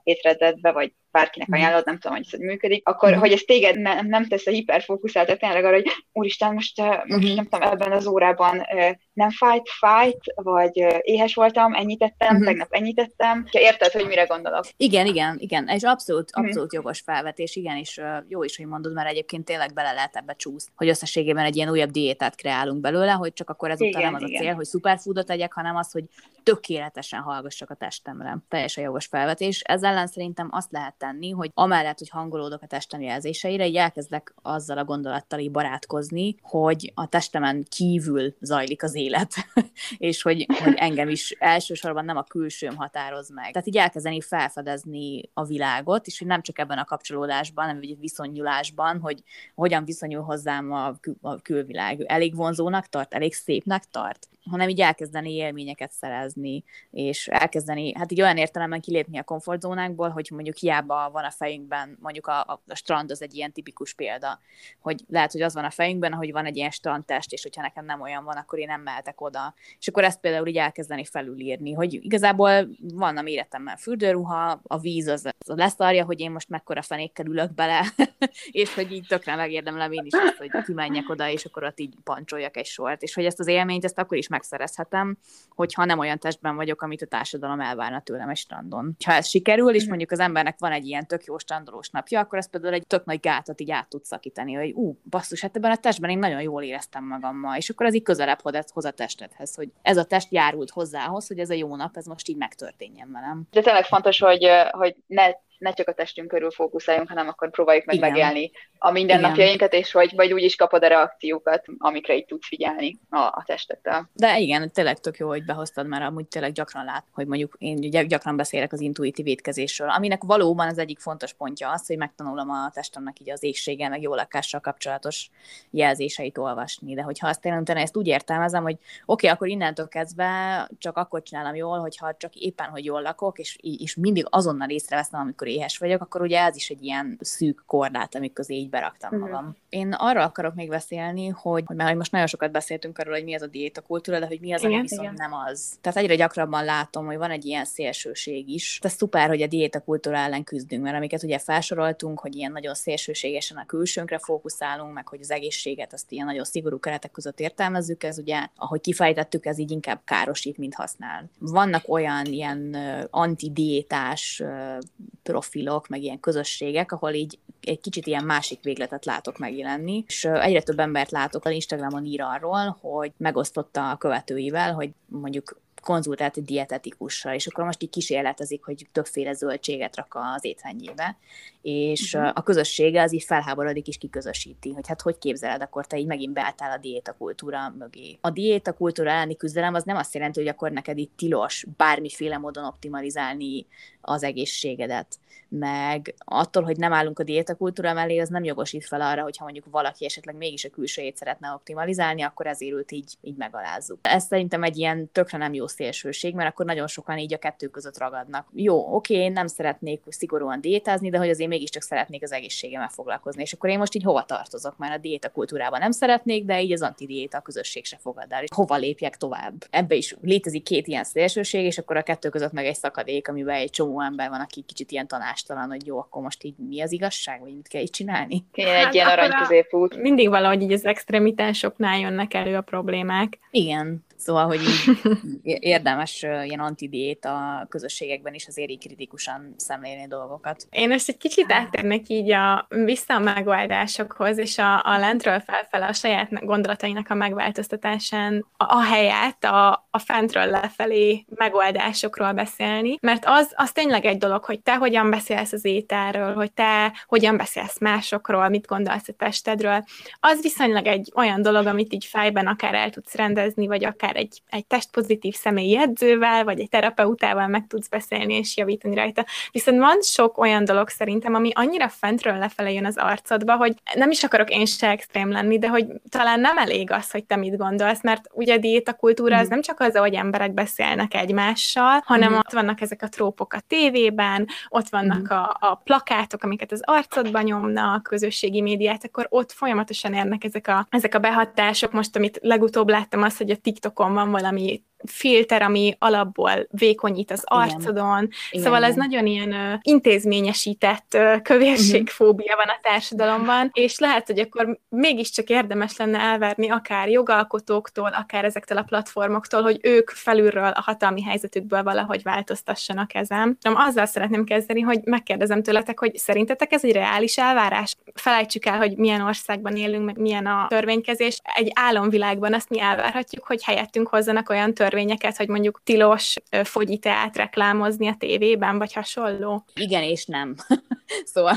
étrendedbe, vagy bárkinek mhm. ajánlod, nem tudom, hogy ez működik, akkor, uh-huh. hogy ez téged ne, nem tesz a hiperfókuszált, tehát tényleg arra, hogy úristen, most, most nem tudom, ebben az órában nem fájt, fájt, vagy éhes voltam, ennyit uh-huh. tegnap ennyit tettem. Érted, hogy mire gondolok? Igen, igen, igen, és abszolút, abszolút uh-huh. jogos felvetés, igen, és jó is, hogy mondod, mert egyébként tényleg bele lehet ebbe csúszni, hogy összességében egy ilyen újabb diétát kreálunk belőle, hogy csak akkor ezután igen, nem az igen. a cél, hogy szuperfoodot tegyek, hanem az, hogy tökéletesen hallgassak a testemre. Teljesen jogos felvetés. Ezzel ellen szerintem azt lehet tenni, hogy amellett, hogy hangolódok a testem jelzéseire, így elkezdek azzal a gondolattal így barátkozni, hogy a testemen kívül zajlik az élet, [LAUGHS] és hogy, hogy engem is elsősorban nem a külsőm határoz meg. Tehát így elkezdeni felfedezni a világot, és hogy nem csak ebben a kapcsolódásban, hanem egy viszonyulásban, hogy hogyan viszonyul hozzám a, kül- a külvilág. Elég vonzónak tart, elég szépnek tart, hanem így elkezdeni élményeket szerezni, és elkezdeni, hát így olyan értelemben kilépni a komfortzónákból, hogy mondjuk hiába van a fejünkben, mondjuk a, a, a strand az egy ilyen tipikus példa, hogy lehet, hogy az van a fejünkben, hogy van egy ilyen strandtest, és hogyha nekem nem olyan van, akkor én nem mehetek oda. És akkor ezt például így elkezdeni felülírni, hogy igazából van a méretemben fürdőruha, a víz az, az leszarja, hogy én most mekkora fenékkel ülök bele, [LAUGHS] és hogy így tökre megérdemlem én is azt, hogy kimenjek oda, és akkor ott így pancsoljak egy sort, és hogy ezt az élményt ezt akkor is megszerezhetem, hogyha nem olyan testben vagyok, amit a társadalom elvárna tőlem egy strandon. Ha ez sikerül, és mhm. mondjuk az embernek van egy ilyen tök jó strandolós napja, akkor ez például egy tök nagy gátat így át tud szakítani, hogy ú, basszus, hát ebben a testben én nagyon jól éreztem magam ma, és akkor az így közelebb hoz a testedhez, hogy ez a test járult hozzához, hogy ez a jó nap, ez most így megtörténjen velem. De tényleg fontos, hogy, hogy ne ne csak a testünk körül fókuszáljunk, hanem akkor próbáljuk meg Igen. megélni a mindennapjainkat, és hogy vagy úgy is kapod a reakciókat, amikre így tudsz figyelni a, a testeddel. De igen, tényleg tök jó, hogy behoztad, mert amúgy tényleg gyakran lát, hogy mondjuk én gyakran beszélek az intuitív étkezésről, aminek valóban az egyik fontos pontja az, hogy megtanulom a testemnek így az égséggel, meg jó lakással kapcsolatos jelzéseit olvasni. De hogyha azt tényleg ezt úgy értelmezem, hogy oké, okay, akkor innentől kezdve csak akkor csinálom jól, hogyha csak éppen, hogy jól lakok, és, és mindig azonnal észreveszem, amikor amikor éhes vagyok, akkor ugye ez is egy ilyen szűk korlát, amik közé így beraktam uh-huh. magam. Én arról akarok még beszélni, hogy, hogy már most nagyon sokat beszéltünk arról, hogy mi az a diéta kultúra, de hogy mi az, igen, ami viszont igen. nem az. Tehát egyre gyakrabban látom, hogy van egy ilyen szélsőség is. Ez szuper, hogy a diéta kultúra ellen küzdünk, mert amiket ugye felsoroltunk, hogy ilyen nagyon szélsőségesen a külsőnkre fókuszálunk, meg hogy az egészséget azt ilyen nagyon szigorú keretek között értelmezzük, ez ugye, ahogy kifejtettük, ez így inkább károsít, mint használ. Vannak olyan ilyen antidiétás profilok, meg ilyen közösségek, ahol így egy kicsit ilyen másik végletet látok megjelenni, és egyre több embert látok, az Instagramon ír arról, hogy megosztotta a követőivel, hogy mondjuk konzultált egy dietetikussal, és akkor most így kísérletezik, hogy többféle zöldséget rak az étrendjébe, és uh-huh. a közössége az így felháborodik és kiközösíti, hogy hát hogy képzeled, akkor te így megint beálltál a diétakultúra mögé. A diétakultúra elleni küzdelem az nem azt jelenti, hogy akkor neked itt tilos bármiféle módon optimalizálni az egészségedet, meg attól, hogy nem állunk a diétakultúra mellé, az nem jogosít fel arra, hogyha mondjuk valaki esetleg mégis a külsőjét szeretne optimalizálni, akkor ezért őt így, így megalázzuk. Ez szerintem egy ilyen tökre nem jó szélsőség, mert akkor nagyon sokan így a kettő között ragadnak. Jó, oké, én nem szeretnék szigorúan diétázni, de hogy azért mégiscsak szeretnék az egészségemmel foglalkozni. És akkor én most így hova tartozok? Már a diéta kultúrában nem szeretnék, de így az antidiéta közösség se fogad el. És hova lépjek tovább? Ebbe is létezik két ilyen szélsőség, és akkor a kettő között meg egy szakadék, amiben egy csomó ember van, aki kicsit ilyen tanástalan, hogy jó, akkor most így mi az igazság, vagy mit kell így csinálni? Kéne hát egy ilyen arany középút. Mindig valahogy így az extremitásoknál jönnek elő a problémák. Igen. Szóval, hogy így [LAUGHS] érdemes ilyen antidiéta közösségekben is azért így kritikusan szemlélni dolgokat. Én most egy kicsit átérnek így a, vissza a megoldásokhoz, és a, a lentről felfele a saját gondolatainak a megváltoztatásán a, a helyet a, a fentről lefelé megoldásokról beszélni, mert az, az tényleg egy dolog, hogy te hogyan beszélsz az ételről, hogy te hogyan beszélsz másokról, mit gondolsz a testedről, az viszonylag egy olyan dolog, amit így fejben akár el tudsz rendezni, vagy akár akár egy, egy testpozitív személyi edzővel, vagy egy terapeutával meg tudsz beszélni és javítani rajta. Viszont van sok olyan dolog szerintem, ami annyira fentről lefele jön az arcodba, hogy nem is akarok én se extrém lenni, de hogy talán nem elég az, hogy te mit gondolsz, mert ugye a diétakultúra mm. az nem csak az, hogy emberek beszélnek egymással, hanem mm. ott vannak ezek a trópok a tévében, ott vannak mm. a, a plakátok, amiket az arcodba nyomnak, közösségi médiát, akkor ott folyamatosan érnek ezek a, ezek a behatások. Most, amit legutóbb láttam, az, hogy a TikTok TikTokon van valami filter, ami alapból vékonyít az arcodon, Igen. szóval ez nagyon ilyen uh, intézményesített uh, kövérségfóbia van a társadalomban, és lehet, hogy akkor mégiscsak érdemes lenne elverni akár jogalkotóktól, akár ezektől a platformoktól, hogy ők felülről a hatalmi helyzetükből valahogy változtassanak ezen. Nem azzal szeretném kezdeni, hogy megkérdezem tőletek, hogy szerintetek ez egy reális elvárás? Felejtsük el, hogy milyen országban élünk, meg milyen a törvénykezés. Egy álomvilágban azt mi elvárhatjuk, hogy helyettünk hozzanak olyan törvényeket, törvényeket, hogy mondjuk tilos fogyiteát reklámozni a tévében, vagy hasonló? Igen és nem. [LAUGHS] szóval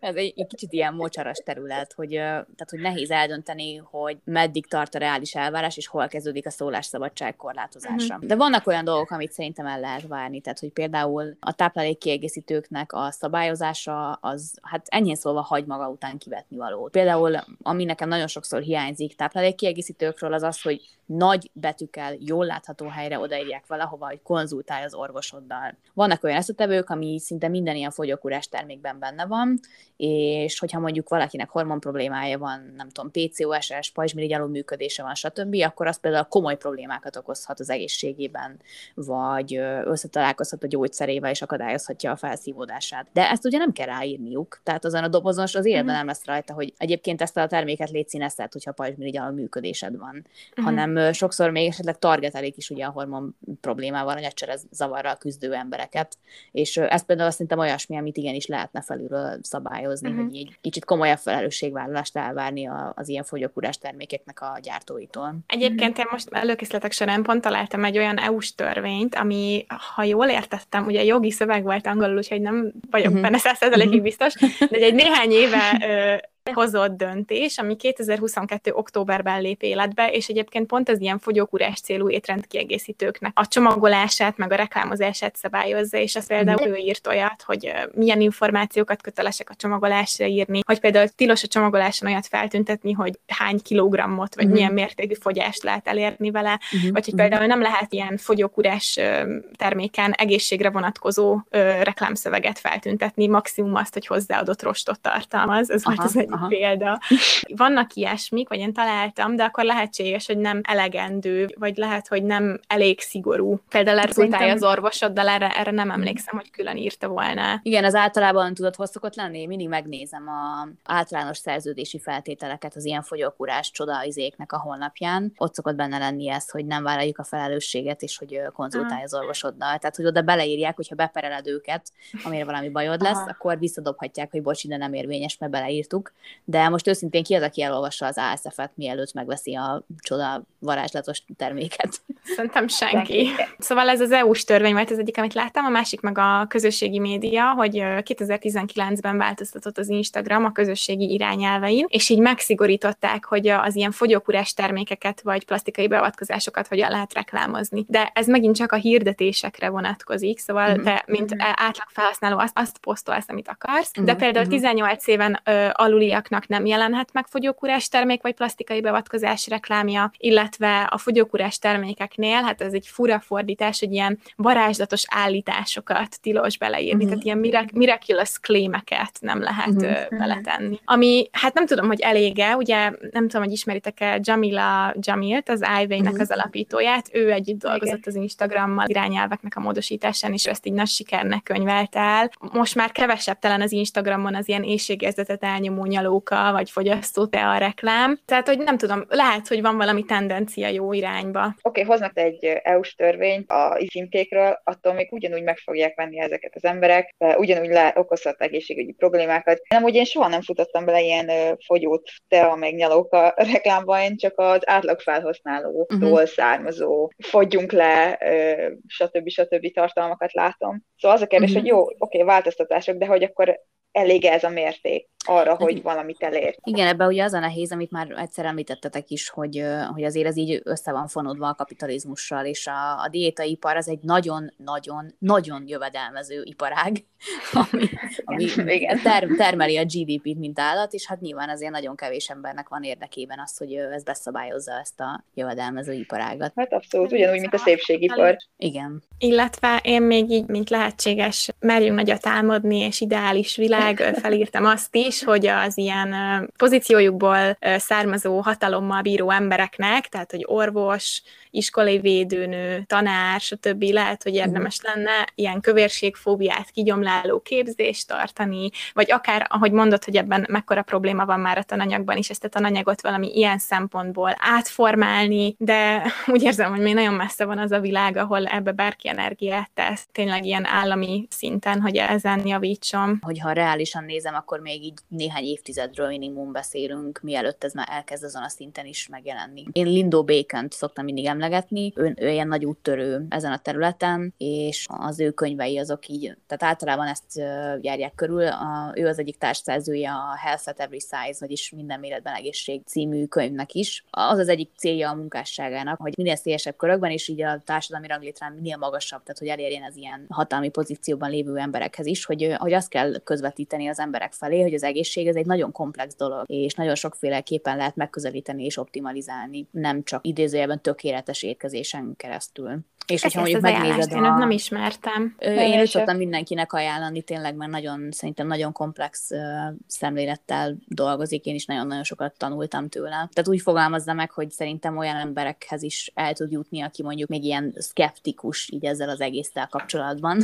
ez egy, egy kicsit ilyen mocsaras terület, hogy, tehát, hogy nehéz eldönteni, hogy meddig tart a reális elvárás, és hol kezdődik a szólásszabadság korlátozása. Uh-huh. De vannak olyan dolgok, amit szerintem el lehet várni, tehát hogy például a táplálékkiegészítőknek a szabályozása az hát ennyi szóval hagy maga után kivetni való. Például, ami nekem nagyon sokszor hiányzik táplálékkiegészítőkről, az az, hogy nagy betűkkel, jól látható helyre odaírják valahova, hogy konzultálj az orvosoddal. Vannak olyan eszetevők, ami szinte minden ilyen fogyókúrás termékben benne van, és hogyha mondjuk valakinek hormon problémája van, nem tudom, PCOS, pajzsmirigy működése van, stb., akkor az például komoly problémákat okozhat az egészségében, vagy összetalálkozhat a gyógyszerével, és akadályozhatja a felszívódását. De ezt ugye nem kell ráírniuk, tehát azon a dobozon az életben mm-hmm. nem lesz rajta, hogy egyébként ezt a terméket létszíneztet, hogyha pajzsmirigy működésed van, mm-hmm. hanem sokszor még esetleg targetelik is ugye a hormon problémával, a zavarral küzdő embereket, és ez például szerintem olyasmi, amit igenis lehetne felülről szabályozni, uh-huh. hogy egy kicsit komolyabb felelősségvállalást elvárni az ilyen fogyókúrás termékeknek a gyártóitól. Egyébként én most előkészletek során pont találtam egy olyan EU-s törvényt, ami, ha jól értettem, ugye jogi szöveg volt angolul, úgyhogy nem vagyok uh-huh. benne százszerzelékig biztos, de egy néhány éve hozott döntés, ami 2022. októberben lép életbe, és egyébként pont az ilyen fogyókúrás célú étrendkiegészítőknek a csomagolását, meg a reklámozását szabályozza, és az például ő írt olyat, hogy milyen információkat kötelesek a csomagolásra írni, hogy például tilos a csomagoláson olyat feltüntetni, hogy hány kilogrammot, vagy uh-huh. milyen mértékű fogyást lehet elérni vele, uh-huh. vagy hogy mhm. például nem lehet ilyen fogyókúrás terméken egészségre vonatkozó reklámszöveget feltüntetni, maximum azt, hogy hozzáadott rostot tartalmaz, ez aha, volt az egyik aha. példa. Vannak ilyesmik, vagy én találtam, de akkor lehetséges, hogy nem elegendő, vagy lehet, hogy nem elég szigorú. Például rezultálja az orvosoddal, erre, erre nem emlékszem, hogy külön írta volna. Igen, az általában tudod, hogy szokott lenni? Mindig megnézem a általános szerződési feltételeket az ilyen fogyókúrás csodaizéknek a honlapján. Ott szokott benne lenni ez, hogy nem vállaljuk a felelősséget, és hogy konzultálj az orvosoddal. Tehát, hogy oda beleírják, hogyha bepereled őket, amire valami bajod lesz, Aha. akkor visszadobhatják, hogy bocs, de nem érvényes, mert beleírtuk. De most őszintén ki az, aki elolvassa az ASF-et, mielőtt megveszi a csoda varázslatos terméket? Szerintem [LAUGHS] senki. Szóval ez az EU-s törvény volt az egyik, amit láttam, a másik meg a közösségi média, hogy 2019-ben változtatott az Instagram a közösségi irányelvein, és így megszigorították, hogy az ilyen fogyókúrás termékeket vagy plastikai beavatkozásokat hogyan lehet reklámozni. De ez megint csak a hirdetésekre vonatkozik, szóval mm-hmm. te, mint mm-hmm. átlag felhasználó, azt, azt posztolsz, amit akarsz, de mm-hmm. például 18 mhm. éven ö, aluliaknak nem jelenhet meg fogyókúrás termék vagy plastikai beavatkozás reklámja, illetve a fogyókúrás termékeknél, hát ez egy fura fordítás, hogy ilyen varázslatos állításokat tilos beleírni, mm-hmm. tehát ilyen mirac- miraculous claimeket nem lehet ö, beletenni. Ami, hát nem tudom, hogy elége, ugye nem tudom, hogy ismeritek-e Jamila Jamilt, az iWay-nek mm-hmm. az alapítóját, ő együtt dolgozott az Instagrammal irányelveknek a módosításán, és ezt így nagy sikernek könyvelt el. Most már kevesebb talán az Instagramon az ilyen éjségérzetet elnyomó nyalóka, vagy fogyasztó a reklám. Tehát, hogy nem tudom, lehet, hogy van valami tendencia jó irányba. Oké, okay, hoznak egy EU-s törvényt a címkékről, attól még ugyanúgy meg fogják venni ezeket az emberek, ugyanúgy le okozhat egészségügyi problémákat. Nem, ugye én soha nem futottam bele ilyen fogyót, tea, meg nyalóka [LAUGHS] reklámba, én csak az átlag felhasználótól uh-huh. származó fogyjunk le, stb. stb. tartalmakat látom. Szóval az a kérdés, uh-huh. hogy jó, oké, okay, változtatások, de hogy akkor elég ez a mérték arra, hogy valamit elér. Igen, ebben ugye az a nehéz, amit már egyszer említettetek is, hogy, hogy azért ez így össze van fonódva a kapitalizmussal, és a, a diétaipar az egy nagyon-nagyon-nagyon jövedelmező iparág, [LAUGHS] ami, ami Igen. Ter, termeli a GDP-t, mint állat, és hát nyilván azért nagyon kevés embernek van érdekében az, hogy ez beszabályozza ezt a jövedelmező iparágat. Hát abszolút, ugyanúgy, mint a szépségipar. Igen. Illetve én még így, mint lehetséges, merjünk nagyot álmodni, és ideális világ, felírtam azt is, is, hogy az ilyen pozíciójukból származó hatalommal bíró embereknek, tehát hogy orvos, iskolai védőnő, tanár, stb. lehet, hogy érdemes mhm. lenne ilyen kövérségfóbiát kigyomláló képzést tartani, vagy akár, ahogy mondod, hogy ebben mekkora probléma van már a tananyagban is, ezt a tananyagot valami ilyen szempontból átformálni, de [LAUGHS] úgy érzem, hogy még nagyon messze van az a világ, ahol ebbe bárki energiát tesz, tényleg ilyen állami szinten, hogy ezen javítson. Hogyha reálisan nézem, akkor még így néhány évtizedről minimum beszélünk, mielőtt ez már elkezd azon a szinten is megjelenni. Én Lindo Bacon-t szoktam mindig emlegetni, ő, ő ilyen nagy úttörő ezen a területen, és az ő könyvei azok így, tehát általában ezt járják körül. A, ő az egyik társszerzője a Health at Every Size, vagyis minden méretben egészség című könyvnek is. Az az egyik célja a munkásságának, hogy minél szélesebb körökben, és így a társadalmi ranglétrán minél magasabb, tehát hogy elérjen az ilyen hatalmi pozícióban lévő emberekhez is, hogy, hogy azt kell közvetíteni az emberek felé, hogy az egészség ez egy nagyon komplex dolog, és nagyon sokféleképpen lehet megközelíteni és optimalizálni, nem csak idézőjelben tökéletes étkezésen keresztül. És hogyha mondjuk megnézed a... Én nem ismertem. Én őt szoktam mindenkinek ajánlani, tényleg, mert nagyon, szerintem nagyon komplex uh, szemlélettel dolgozik, én is nagyon-nagyon sokat tanultam tőle. Tehát úgy fogalmazza meg, hogy szerintem olyan emberekhez is el tud jutni, aki mondjuk még ilyen skeptikus így ezzel az egésztel kapcsolatban.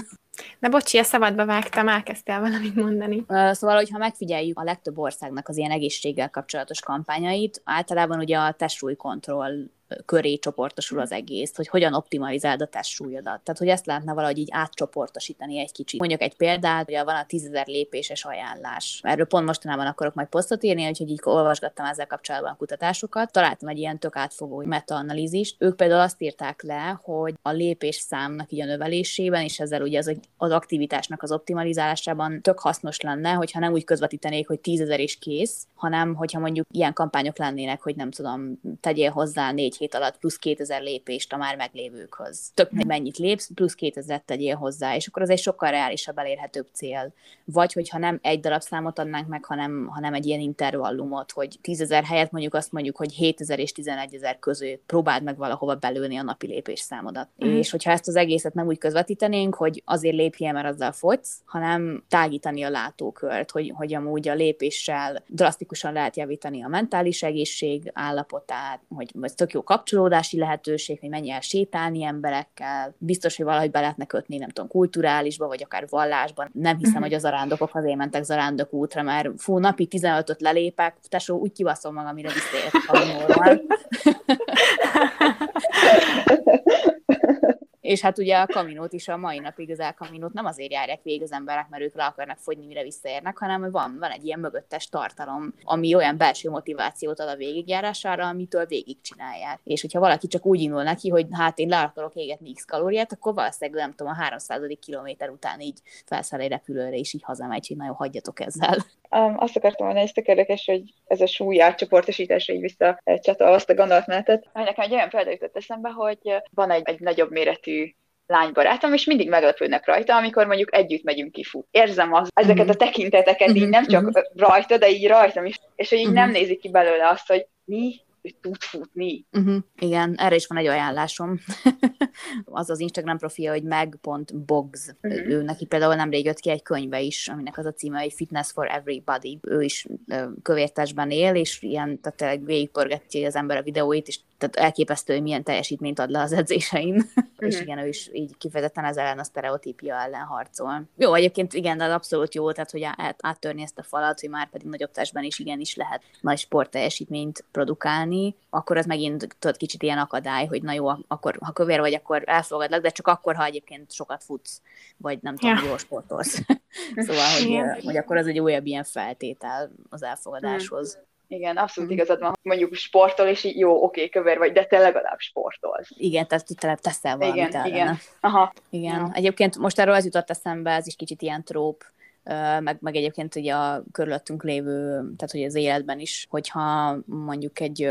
De bocsi, a szabadba vágtam, elkezdtél valamit mondani. Szóval, hogyha megfigyeljük a legtöbb országnak az ilyen egészséggel kapcsolatos kampányait, általában ugye a testsúlykontroll köré csoportosul az egész, hogy hogyan optimalizáld a testsúlyodat. Tehát, hogy ezt lehetne valahogy így átcsoportosítani egy kicsit. Mondjuk egy példát, ugye van a 10.000 lépéses ajánlás. Erről pont mostanában akarok majd posztot írni, úgyhogy így olvasgattam ezzel kapcsolatban a kutatásokat. Találtam egy ilyen tök átfogó metaanalízist. Ők például azt írták le, hogy a lépés számnak így a növelésében, és ezzel ugye az, az aktivitásnak az optimalizálásában tök hasznos lenne, hogyha nem úgy közvetítenék, hogy 10.000 és kész, hanem hogyha mondjuk ilyen kampányok lennének, hogy nem tudom, tegyél hozzá négy hét alatt plusz 2000 lépést a már meglévőkhöz. Tök mennyit lépsz, plusz 2000 tegyél hozzá, és akkor az egy sokkal reálisabb, elérhetőbb cél. Vagy hogyha nem egy darab számot adnánk meg, hanem, hanem egy ilyen intervallumot, hogy 10.000 helyett mondjuk azt mondjuk, hogy 7000 és 11.000 között próbáld meg valahova belőni a napi lépés számodat. Mm. És hogyha ezt az egészet nem úgy közvetítenénk, hogy azért lépjél, mert azzal fogysz, hanem tágítani a látókört, hogy, hogy amúgy a lépéssel drasztikusan lehet javítani a mentális egészség állapotát, hogy ez tök jó kapcsolódási lehetőség, hogy menj el sétálni emberekkel, biztos, hogy valahogy be lehetne kötni, nem tudom, kulturálisba, vagy akár vallásban. Nem hiszem, uh-huh. hogy a zarándokok azért mentek zarándok útra, mert fú, napi 15-öt lelépek, tesó, úgy kibaszom magam, amire visszaértek a [LAUGHS] És hát ugye a kaminót is a mai napig az elkaminót nem azért járják végig az emberek, mert ők le akarnak fogyni, mire visszaérnek, hanem van, van egy ilyen mögöttes tartalom, ami olyan belső motivációt ad a végigjárására, amitől végigcsinálják. És hogyha valaki csak úgy indul neki, hogy hát én le akarok égetni x kalóriát, akkor valószínűleg nem tudom, a 300. kilométer után így felszáll egy repülőre, és így hazamegy, hogy nagyon hagyjatok ezzel. Um, azt akartam mondani, hogy érdekes, hogy ez a súly átcsoportosításra így vissza csatol azt a gondolatmenetet. Nekem egy olyan példa jutott eszembe, hogy van egy, egy nagyobb méretű lánybarátom, és mindig meglepődnek rajta, amikor mondjuk együtt megyünk kifut. Érzem az, ezeket a tekinteteket így nem csak rajta, de így rajtam is, és hogy így nem nézik ki belőle azt, hogy mi, ő tud futni. Uh-huh. Igen, erre is van egy ajánlásom. [LAUGHS] az az Instagram profilja, hogy meg.bogs. Uh-huh. Ő neki például nemrég jött ki egy könyve is, aminek az a címe, hogy Fitness for Everybody. Ő is kövértesben él, és ilyen, tehát tényleg végigpörgetja az ember a videóit, és tehát elképesztő, hogy milyen teljesítményt ad le az edzésein. Uh-huh. és igen, ő is így kifejezetten ez ellen a sztereotípia ellen harcol. Jó, egyébként igen, de abszolút jó, tehát hogy át, áttörni ezt a falat, hogy már pedig nagyobb testben is igenis lehet nagy sportteljesítményt produkálni, akkor az megint tudod kicsit ilyen akadály, hogy na jó, akkor ha kövér vagy, akkor elfogadlak, de csak akkor, ha egyébként sokat futsz, vagy nem tudom, ja. jól sportolsz. [LAUGHS] szóval, hogy, hogy akkor az egy újabb ilyen feltétel az elfogadáshoz. Hmm. Igen, abszolút mm. igazad van. Mondjuk sportol, és így jó, oké, kövér vagy, de te legalább sportolsz. Igen, tehát te teszel valamit Igen, ellene. igen. Aha. Igen. Ja. Egyébként most erről az jutott eszembe, ez is kicsit ilyen tróp, meg, meg egyébként ugye a körülöttünk lévő, tehát hogy az életben is, hogyha mondjuk egy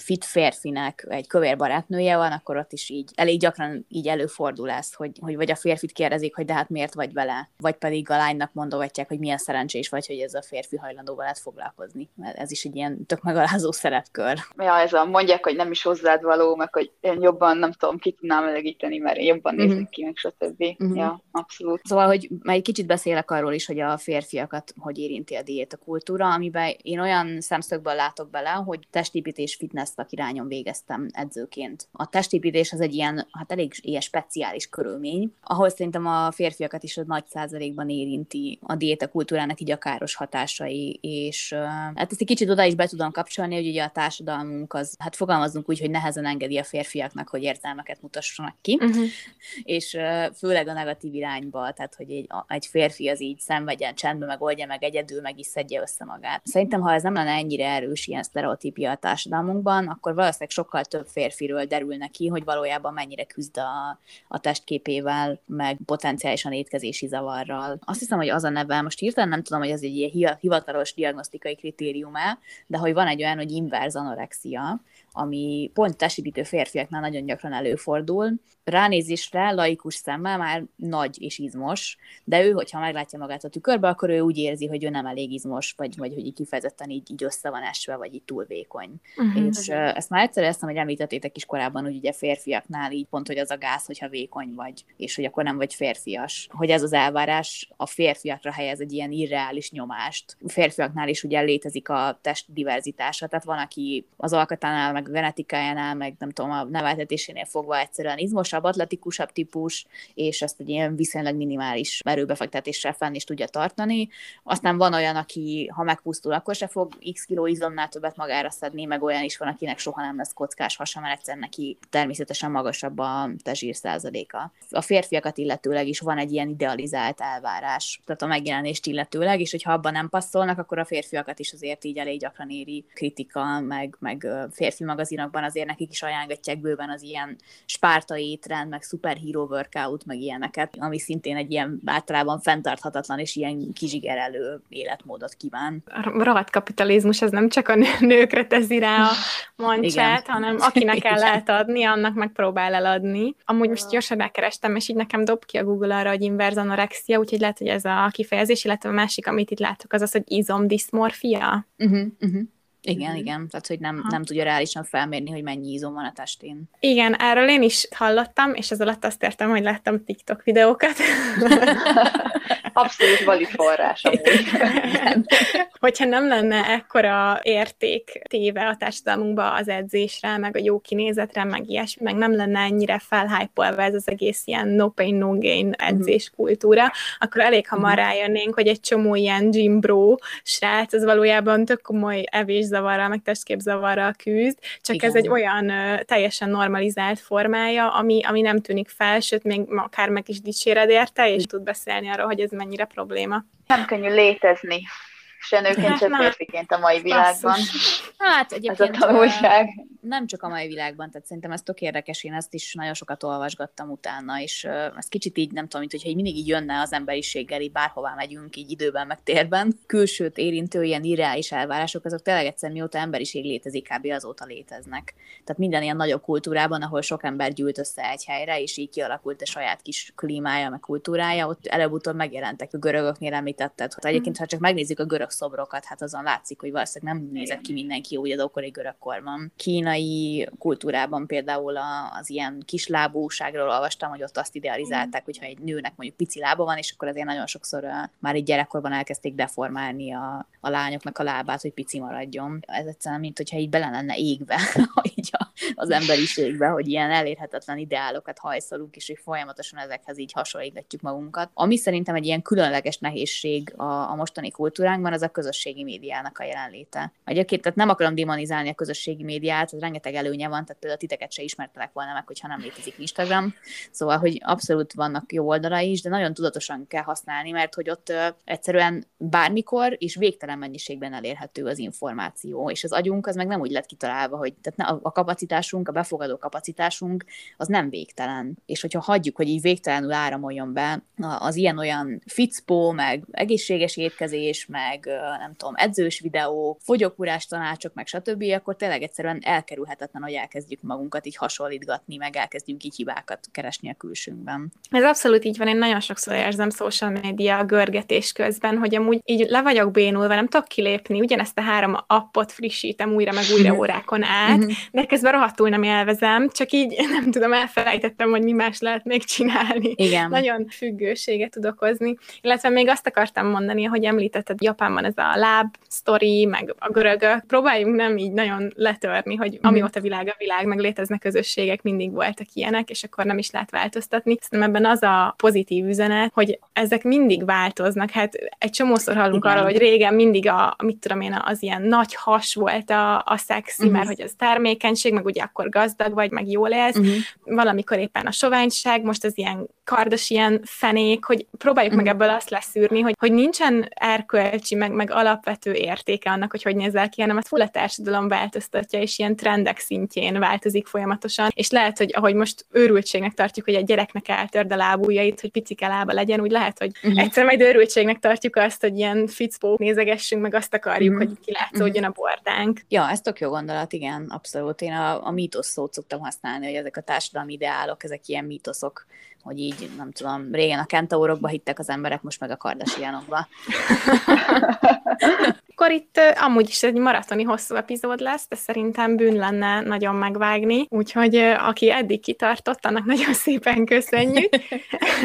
fit férfinek egy kövér barátnője van, akkor ott is így elég gyakran így előfordul ez, hogy, hogy vagy a férfit kérdezik, hogy de hát miért vagy vele, vagy pedig a lánynak mondogatják, hogy milyen szerencsés vagy, hogy ez a férfi hajlandó veled foglalkozni. Ez is egy ilyen tök megalázó szerepkör. Ja, ez a mondják, hogy nem is hozzád való, meg hogy én jobban nem tudom, ki tudnám elegíteni, mert én jobban nézek uh-huh. ki, meg stb. Uh-huh. Ja, abszolút. Szóval, hogy már egy kicsit beszélek arról is, hogy a férfiakat hogy érinti a diéta kultúra, amiben én olyan szemszögből látok bele, hogy testépítés fitness irányon végeztem edzőként. A testépítés az egy ilyen, hát elég ilyen speciális körülmény, ahol szerintem a férfiakat is a nagy százalékban érinti a diéta kultúrának így a káros hatásai, és hát ezt egy kicsit oda is be tudom kapcsolni, hogy ugye a társadalmunk az, hát fogalmazunk úgy, hogy nehezen engedi a férfiaknak, hogy érzelmeket mutassanak ki, uh-huh. és főleg a negatív irányba, tehát hogy egy, egy férfi az így szenvedjen csendben megoldja meg egyedül, meg is szedje össze magát. Szerintem, ha ez nem lenne ennyire erős ilyen sztereotípia a társadalmunkban, akkor valószínűleg sokkal több férfiről derül neki, hogy valójában mennyire küzd a, a testképével, meg potenciálisan étkezési zavarral. Azt hiszem, hogy az a neve, most hirtelen nem tudom, hogy ez egy ilyen hivatalos diagnosztikai kritérium-e, de hogy van egy olyan, hogy inverz anorexia, ami pont testépítő férfiaknál nagyon gyakran előfordul. Ránézésre laikus szemmel már nagy és izmos, de ő, hogyha meglátja magát a tükörbe, akkor ő úgy érzi, hogy ő nem elég izmos, vagy, vagy hogy így kifejezetten így, így össze van esve, vagy így túl vékony. Uh-huh. És uh, ezt már egyszer ezt, hogy említettétek is korábban, hogy ugye férfiaknál így pont, hogy az a gáz, hogyha vékony vagy, és hogy akkor nem vagy férfias. Hogy ez az elvárás a férfiakra helyez egy ilyen irreális nyomást. A férfiaknál is ugye létezik a test diverzitása, tehát van, aki az alkatánál meg a genetikájánál, meg nem tudom, a neveltetésénél fogva egyszerűen izmosabb, atletikusabb típus, és ezt egy ilyen viszonylag minimális erőbefektetéssel fenn is tudja tartani. Aztán van olyan, aki ha megpusztul, akkor se fog x kiló izomnál többet magára szedni, meg olyan is van, akinek soha nem lesz kockás hasa, mert egyszer neki természetesen magasabb a tezsír százaléka. A férfiakat illetőleg is van egy ilyen idealizált elvárás, tehát a megjelenést illetőleg, és hogyha abban nem passzolnak, akkor a férfiakat is azért így elég gyakran éri kritika, meg, meg férfi magazinokban azért nekik is ajánlgatják bőven az ilyen spártai étrend, meg superhero workout, meg ilyeneket, ami szintén egy ilyen általában fenntarthatatlan és ilyen kizsigerelő életmódot kíván. A rohadt kapitalizmus, ez nem csak a nőkre teszi rá a [LAUGHS] mancsát, Igen. hanem akinek el [LAUGHS] lehet adni, annak megpróbál eladni. Amúgy most gyorsan rákerestem, és így nekem dob ki a Google arra, hogy inverz anorexia, úgyhogy lehet, hogy ez a kifejezés, illetve a másik, amit itt látok, az az, hogy izomdiszmorfia. Uh-huh, uh-huh. Igen, mm. igen, tehát hogy nem, nem tudja reálisan felmérni, hogy mennyi izom van a testén. Igen, erről én is hallottam, és ez alatt azt értem, hogy láttam TikTok videókat. [LAUGHS] Abszolút valid forrás. Hogyha nem lenne ekkora érték téve a társadalmunkba az edzésre, meg a jó kinézetre, meg ilyesmi, meg nem lenne ennyire felhájpolva ez az egész ilyen no pain, no gain mhm. edzés kultúra, akkor elég hamar uh-huh. rájönnénk, hogy egy csomó ilyen gym bro srác, az valójában tök komoly evészavarral, meg testképzavarral küzd, csak Igen. ez egy olyan uh, teljesen normalizált formája, ami, ami nem tűnik fel, sőt, még akár meg is dicséred érte, és tud beszélni arról, hogy ez mennyire probléma. Nem könnyű létezni se nőként, se férfiként a mai világban. Hát egyébként Ez a tanulság. nem csak a mai világban, tehát szerintem ez tök érdekes, én ezt is nagyon sokat olvasgattam utána, és ez kicsit így nem tudom, mint hogyha így mindig így jönne az emberiséggel, így bárhová megyünk, így időben, meg térben. Külsőt érintő ilyen irreális elvárások, azok tényleg egyszer mióta emberiség létezik, kb. azóta léteznek. Tehát minden ilyen nagyobb kultúrában, ahol sok ember gyűlt össze egy helyre, és így kialakult a saját kis klímája, meg kultúrája, ott előbb-utóbb megjelentek a görögöknél említetted. Hát egyébként, ha csak megnézzük a görög görög szobrokat, hát azon látszik, hogy valószínűleg nem nézett ki mindenki úgy az ókori görög korban. Kínai kultúrában például az ilyen kislábúságról olvastam, hogy ott azt idealizálták, hogyha egy nőnek mondjuk pici lába van, és akkor azért nagyon sokszor már egy gyerekkorban elkezdték deformálni a, a lányoknak a lábát, hogy pici maradjon. Ez egyszerűen, mint hogyha így bele lenne égve [LAUGHS] így a, az emberiségbe, hogy ilyen elérhetetlen ideálokat hajszolunk, és hogy folyamatosan ezekhez így hasonlítgatjuk magunkat. Ami szerintem egy ilyen különleges nehézség a, a mostani kultúránkban, az a közösségi médiának a jelenléte. Egyébként tehát nem akarom demonizálni a közösségi médiát, az rengeteg előnye van, tehát például titeket se ismertelek volna meg, hogyha nem létezik Instagram. Szóval, hogy abszolút vannak jó oldalai is, de nagyon tudatosan kell használni, mert hogy ott egyszerűen bármikor és végtelen mennyiségben elérhető az információ, és az agyunk az meg nem úgy lett kitalálva, hogy tehát a, kapacitásunk, a befogadó kapacitásunk az nem végtelen. És hogyha hagyjuk, hogy így végtelenül áramoljon be az ilyen-olyan ficpó, meg egészséges étkezés, meg nem tudom, edzős videók, fogyókúrás tanácsok, meg stb., akkor tényleg egyszerűen elkerülhetetlen, hogy elkezdjük magunkat így hasonlítgatni, meg elkezdjünk így hibákat keresni a külsőnkben. Ez abszolút így van, én nagyon sokszor érzem social media görgetés közben, hogy amúgy így le vagyok bénulva, nem tudok kilépni, ugyanezt a három appot frissítem újra, meg újra [LAUGHS] órákon át, mhm. de közben rohadtul nem élvezem, csak így [LAUGHS] nem tudom, elfelejtettem, hogy mi más lehet még csinálni. Igen. Nagyon függőséget tud okozni. Illetve még azt akartam mondani, hogy említetted Japánban ez a láb sztori, meg a görögök. Próbáljunk nem így nagyon letörni, hogy mm. amióta világ a világ, meg léteznek közösségek, mindig voltak ilyenek, és akkor nem is lehet változtatni. Szerintem ebben az a pozitív üzenet, hogy ezek mindig változnak. Hát egy csomószor hallunk Igen. arról, hogy régen mindig a, mit tudom én, az ilyen nagy has volt a, a szexi, uh-huh. mert hogy az termékenység, meg ugye akkor gazdag vagy, meg jól élsz. Uh-huh. Valamikor éppen a soványság, most az ilyen kardos ilyen fenék, hogy próbáljuk uh-huh. meg ebből azt leszűrni, hogy, hogy nincsen erkölcsi, meg, meg alapvető értéke annak, hogy hogy nézel ki, hanem ez full a társadalom változtatja, és ilyen trendek szintjén változik folyamatosan, és lehet, hogy ahogy most őrültségnek tartjuk, hogy a gyereknek eltörd a lábújait, hogy picike lába legyen, úgy lehet, hogy uh-huh. egyszer majd őrültségnek tartjuk azt, hogy ilyen ficpó nézegessünk, meg azt akarjuk, uh-huh. hogy kilátszódjon uh-huh. a bordánk. Ja, ez tök jó gondolat, igen, abszolút. Én a, a mítosz szót szoktam használni, hogy ezek a társadalmi ideálok, ezek ilyen mítoszok, hogy így, nem tudom, régen a kentaurokba hittek az emberek, most meg a kardasianokba. [LAUGHS] akkor itt amúgy is egy maratoni hosszú epizód lesz, de szerintem bűn lenne nagyon megvágni, úgyhogy aki eddig kitartott, annak nagyon [LAUGHS] szépen köszönjük.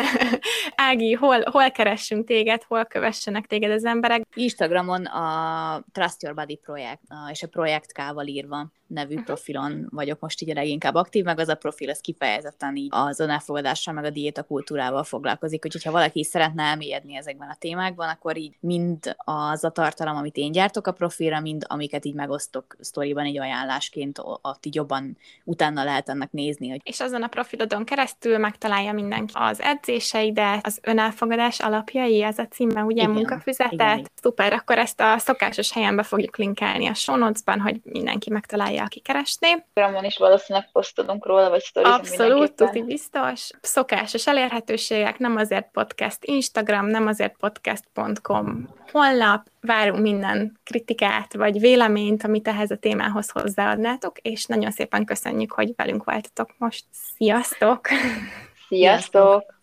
[LAUGHS] Ági, hol, hol keressünk téged, hol kövessenek téged az emberek? Instagramon a Trust Your Body projekt, és a projekt K-val írva nevű uh-huh. profilon vagyok most így a leginkább aktív, meg az a profil az kifejezetten így az önelfogadással, meg a diéta kultúrával foglalkozik, úgyhogy ha valaki szeretne elmélyedni ezekben a témákban, akkor így mind az a tartalom, amit én gyártok a profilra, mind amiket így megosztok sztoriban egy ajánlásként, ott így jobban utána lehet ennek nézni. Hogy... És azon a profilodon keresztül megtalálja mindenki az edzéseidet, az önelfogadás alapjai, ez a címe, ugye igen, munkafüzetet. Igen. Szuper, akkor ezt a szokásos helyen be fogjuk linkelni a show notes-ban, hogy mindenki megtalálja aki keresné. Programon is valószínűleg posztolunk róla, vagy sztorizom Abszolút, tuti biztos. Szokásos elérhetőségek, nem azért podcast Instagram, nem azért podcast.com honlap, várunk minden kritikát, vagy véleményt, amit ehhez a témához hozzáadnátok, és nagyon szépen köszönjük, hogy velünk voltatok most. Sziasztok! Sziasztok!